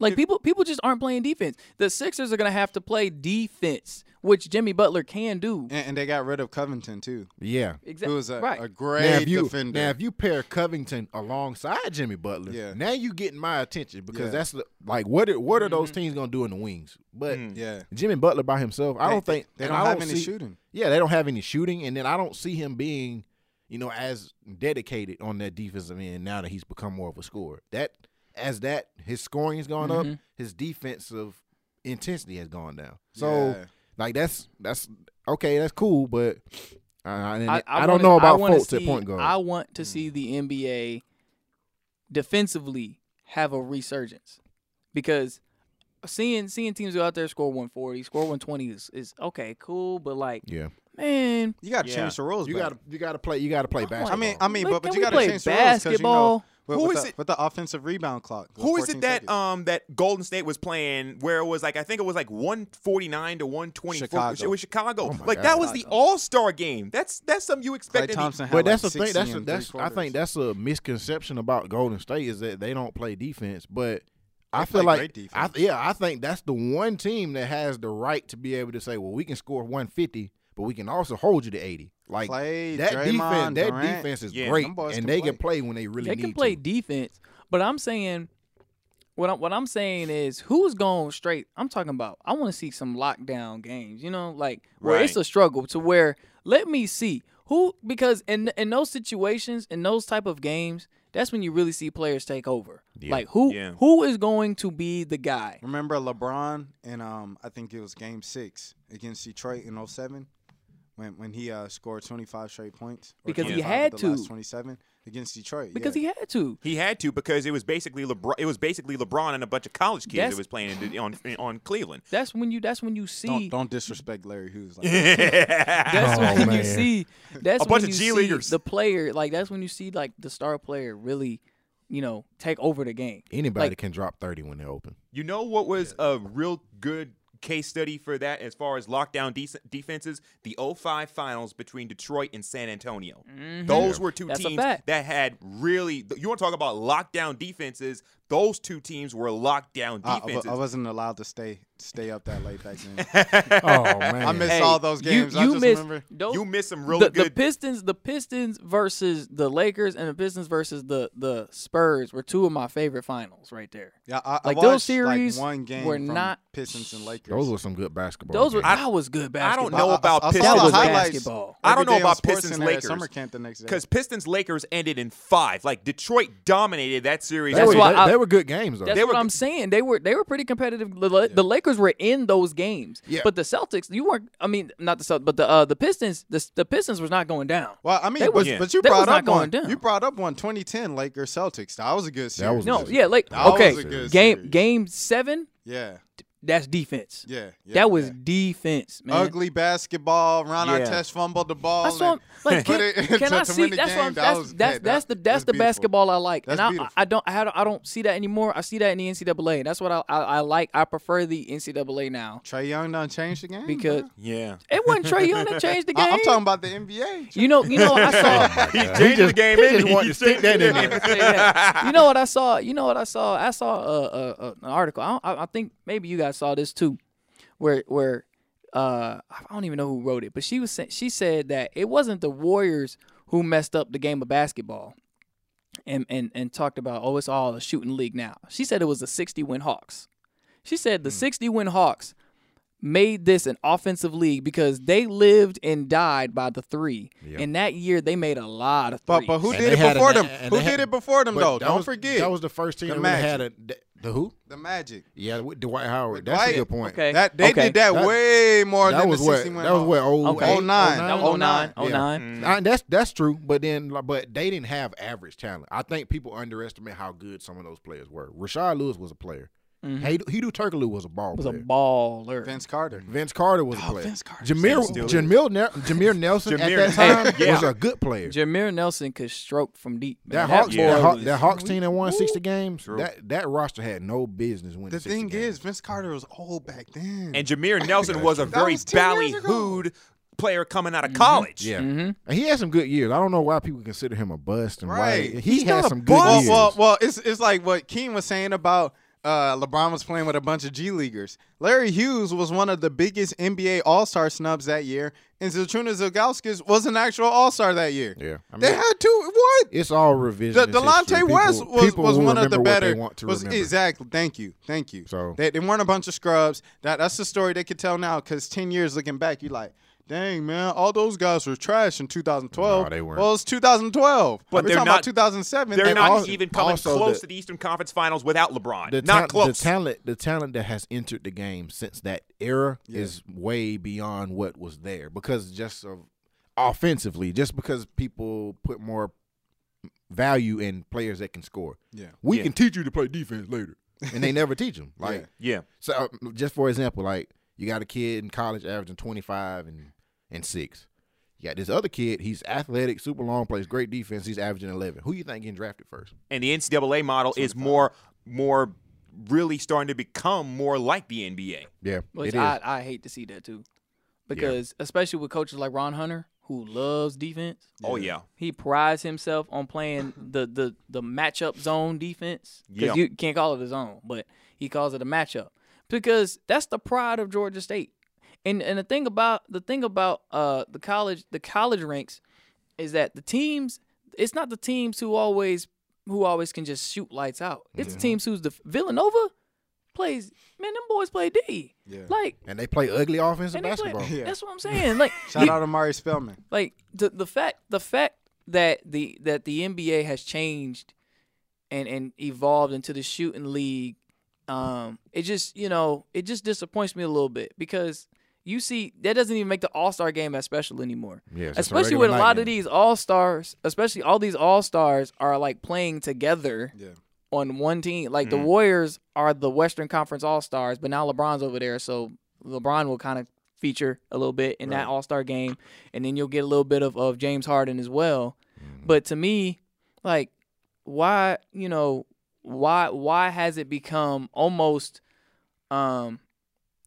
like people people just aren't playing defense. The Sixers are gonna have to play defense, which Jimmy Butler can do. And, and they got rid of Covington too, Yeah. who Exactly. was a, right. a great Now if you defender. now if you pair Covington alongside Jimmy Butler, Yeah. now you getting my attention because Yeah. that's the- like what are, what are those Mm-hmm. teams gonna do in the wings? But Mm. yeah, Jimmy Butler by himself, I They- don't think they and don't I have any see- shooting. Yeah, they don't have any shooting, and then I don't see him being, you know, as dedicated on that defensive end now that he's become more of a scorer. That as that his scoring has gone Mhm. up, his defensive intensity has gone down. So Yeah. like that's that's okay, that's cool, but uh, and I, I, don't wanna- know about wanna at point guard. I want to see the NBA defensively have a resurgence because seeing seeing teams go out there score 140, score 120 is, is okay, cool, but like yeah, man, you got to Yeah. change the rules. you back. got to you got to play you got to play I basketball. I mean, I mean, Like, but, but can you we got to play change the rules because you know, basketball? with, Who with is the, it- with the offensive rebound clock. the Who is 14 it that seconds. um that Golden State was playing where it was like I think it was like 149 to 124 Chicago. It was Chicago. Oh my like God. that was the All-Star game. That's that's something you Klay expected. Thompson had but like that's the 60 thing. That's a, in that's three I think that's a misconception about Golden State is that they don't play defense. But I They feel play like great defense. I, yeah, I think that's the one team that has the right to be able to say, well, we can score 150, but we can also hold you to 80. Like Klay, that Draymond, defense, that Durant. defense is Yeah, great, and they play. can play when they really they need They can play to. defense, but I'm saying what I'm what I'm saying is who's going straight. I'm talking about. I want to see some lockdown games. You know, like where it's a struggle to where let me see who because in in those situations in those type of games. That's when you really see players take over. Yeah. Like who Yeah. who is going to be the guy? Remember LeBron and um I think it was game six against Detroit in 07 when when he uh scored 25 straight points. Because he had of the last to. 27 against Detroit. Because yeah. he had to. He had to because it was basically LeBron. It was basically LeBron and a bunch of college kids That's- that was playing in, on on Cleveland. That's when you. That's when you see. don't don't disrespect Larry Hughes. Like, That's Oh, when you see. That's A bunch when of G leaguers. the player. Like that's when you see like the star player really, you know, take over the game. Anybody Like- can drop 30 when they're open. You know what was a real good case study for that as far as lockdown de- defenses? The 05 finals between Detroit and San Antonio. Those were two Mm-hmm. That's teams that had really. You want to talk about lockdown defenses? Those two teams were locked down I defenses. I wasn't allowed to stay stay up that late back then. Oh man, I missed Hey, all those games. You, I just missed remember. those- you missed some really the, the. Pistons, the Pistons versus the Lakers, and the Pistons versus the the Spurs were two of my favorite finals right there. Yeah, I, I Like, those series like one game were from not- Pistons and Lakers. those were some good basketball. Those were games. that was good I basketball. don't know I- I- about I Pistons. Was basketball. I don't know about Pistons Lakers. Summer camp the next day. Because Pistons Lakers ended in five. Like Detroit dominated that series. They That's why they, I- they were good games though. That's They what were I'm saying. They were they were pretty competitive. The, La- the Lakers were in those games, Yeah. but the Celtics, you weren't. I mean, not the Celtics, but the uh, the Pistons. The, the Pistons was not going down. Well, I mean, They but, was- but you they was brought not up going one. down. You brought up one 2010 Lakers Celtics. That was a good series. That was No, good yeah, like That okay, was a good game series. game seven. yeah, That's defense. yeah, yeah. that was yeah. defense, man. ugly basketball. Ron Yeah. Artest fumbled the ball. That's what I'm, like. Can, can to- I see? win the That's what. I'm, That that's was- that's that- that's the that's that's the beautiful. basketball I like, That's and I, beautiful. I don't I, had- I don't see that anymore. I see that in the NCAA. That's what I I, I like. I prefer the NCAA now Trae Young done changed the game because bro. Yeah. it wasn't Trae Young that changed the game. I, am talking about the NBA. You know, you know, I saw. Oh, he He changed the just- game. he just wanted to stick that in there. Say that. You know what I saw? You know what I saw? I saw a, a, a, an article. I, don't- I, I think maybe you guys saw this too, where where uh I don't even know who wrote it, but she was saying she said that it wasn't the Warriors who messed up the game of basketball, and and and talked about oh it's all a shooting league now. She said it was the 60 win Hawks. She said the 60 win Hawks made this an offensive league because they lived and died by the three. Yep. And that year they made a lot of But threes. but who And did it had a- before them? Who had- did it before them though? Don't was- forget. that was the first team the that really had a the, the who? the Magic. Yeah, with Dwight Howard. With That's Dwight. a good point. Okay. That they Okay. did that, That- way more That than was the what that was what oh Okay. eight, 09. that was 09, 09. Yeah. And mm. that's that's true, but then but they didn't have average talent. I think people underestimate how good some of those players were. Rashard Lewis was a player. Hey, Hedo Turkoglu was a ball was a baller. Vince Carter. Vince Carter was a Oh, player. Vince Carter. Jameer Jameer, Nel- Jameer Nelson Jameer- at that time Yeah. was a good player. Jameer Nelson could stroke from deep. That Man, Hawks, boy that, was- that Hawks team that won sixty games, True. that that roster had no business winning. The 60 thing games. is, Vince Carter was old back then. And Jameer Nelson was a very was 10 ballyhooed player coming out of college. yeah, Mhm. and he had some good years. I don't know why people consider him a bust and Right. why he He's had some good bust. well, years. well, well, it's it's like what Keen was saying about uh, LeBron was playing with a bunch of G leaguers. Larry Hughes was one of the biggest NBA All Star snubs that year, and Zydrunas Ilgauskas was an actual All Star that year. yeah, I mean, They had two. What? it's all revisionist. The. Delonte People- West was, people was one of the remember what they better. was exactly. Thank you. Thank you. So- they, they weren't a bunch of scrubs. That that's the story they could tell now. Because ten years looking back, you like, dang man, all those guys were trash in 2012. No, they weren't. Well, it's 2012. But We're they're talking not- about 2007. They're And not all- even coming close the- to the Eastern Conference Finals without LeBron. the not ta- close. The talent, the talent that has entered the game since that era is way beyond what was there because just of offensively, just because people put more value in players that can score. Yeah. We Yeah. can teach you to play defense later, and they never teach them. Like yeah. so, uh, just for example, like you got a kid in college averaging twenty five and and six. You got this other kid. He's athletic, super long, plays great defense. He's averaging eleven. Who you think getting drafted first? And the NCAA model is more more really starting to become more like the NBA. Yeah, Which it is. I, I hate to see that too, because especially with coaches like Ron Hunter, who loves defense, Oh yeah. he prides himself on playing the the the matchup zone defense. Yeah. Because you can't call it a zone, but he calls it a matchup because that's the pride of Georgia State. And and the thing about the thing about uh the college the college ranks is that the teams it's not the teams who always who always can just shoot lights out. It's the teams who's the Villanova plays man them boys play D. Yeah. Like and they play ugly offensive and play- basketball. Yeah. That's what I'm saying. Like Shout you- out to Mari Spellman. like the the fact the fact that the that the NBA has changed and and evolved into the shooting league um it just you know it just disappoints me a little bit because you see that doesn't even make the all-star game as special anymore Yeah, it's just a especially with a night lot of these all-stars especially all these all-stars are like playing together Yeah. on one team like the Mhm. warriors are the western conference all-stars but now lebron's over there so lebron will kind of feature a little bit in that all-star game and then you'll get a little bit of, of james harden as well Mm-hmm. but to me like why you know why why has it become almost um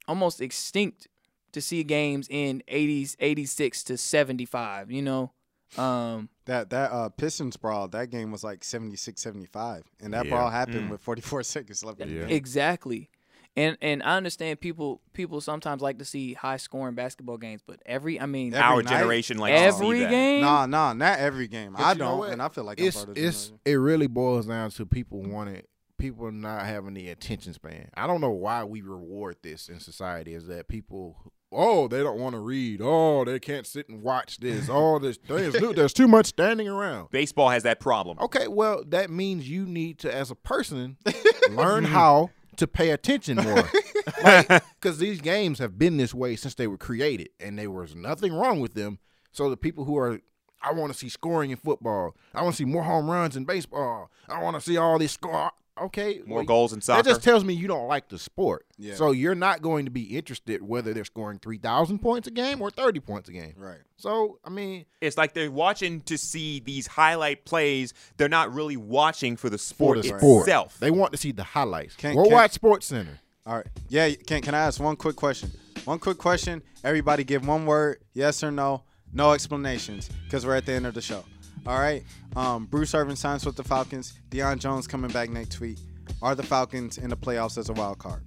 almost extinct to see games in 80s 86 to 75 you know um That that uh Pistons brawl, that game was like 76 75. And that Yeah. brawl happened Mm. with 44 seconds left. Yeah. exactly and and i understand people people sometimes like to see high scoring basketball games but every i mean Every Our night? generation likes to see every that. game Nah, nah, not every game. But I you know don't, what? and I feel like it's I'm part of the it's generation. it really boils down to people wanting people not having the attention span. I don't know why we reward this in society is that people oh they don't want to read oh they can't sit and watch this oh there's there's, there's too much standing around. Baseball has that problem. Okay, well that means you need to as a person learn how to pay attention more. Because these games have been this way since they were created, and there was nothing wrong with them. So the people who are, I want to see scoring in football. I want to see more home runs in baseball. I want to see all this score. Okay, More well, goals in soccer. That just tells me you don't like the sport. Yeah. So you're not going to be interested whether they're scoring three thousand points a game or thirty points a game. Right. So I mean, it's like they're watching to see these highlight plays. They're not really watching for the for sport the sport, itself. they want to see the highlights. Can- Go can- watch Sports Center. All right. Yeah, can can I ask one quick question? One quick question. Everybody give one word, yes or no. No explanations, because we're at the end of the show. All right. Um, Bruce Irvin signs with the Falcons. Deion Jones coming back next week. Are the Falcons in the playoffs as a wild card?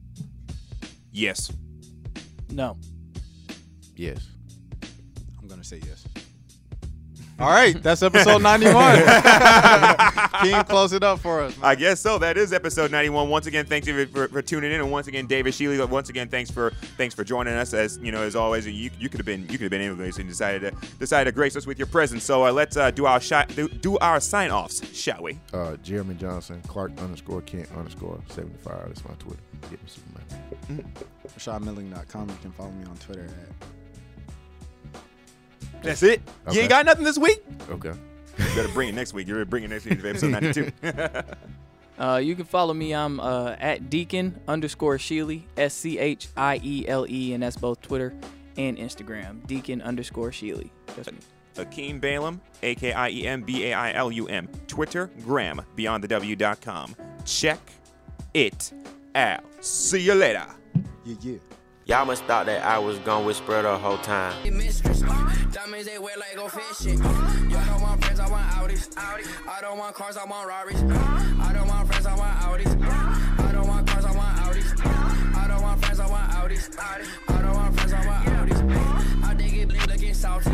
yes. no Yes. I'm gonna say yes. All right, that's episode 91. King, close it up for us. man. I guess so. That is episode 91. Once again, thanks you for, for tuning in, and once again, David Schiele. Once again, thanks for thanks for joining us. As you know, as always, you, you could have been you could have been anyways, and decided to decided to grace us with your presence. So uh, let's uh, do our shot do, do our sign offs, shall we? Uh, Jeremy Johnson, Clark underscore Kent underscore 75. That's my Twitter. Get me Superman. RashadMilling.com. You can follow me on Twitter at That's it. You ain't got nothing this week. Okay. You better bring it next week. You better bring it next week for episode 92. Uh, you can follow me. I'm uh, at Deacon underscore Schiele, S C H I E L E, and that's both Twitter and Instagram. Deacon underscore Schiele. Just me. Akiem Bailum, A K I E M B A I L U M. Twitter, Gram, beyondthew.com. Check it out. See you later. yeah, yeah. Y'all must thought that I was gone whisper the whole time. Uh, diamonds they like go fishing. Y'all don't want friends, I want Audis. I don't want cars, I want Rarries. I don't want friends, I want Audis. I don't want cars, I want Audis. I don't want friends, I want Audis. I don't want friends, I want Audis. I dig it, looking salty.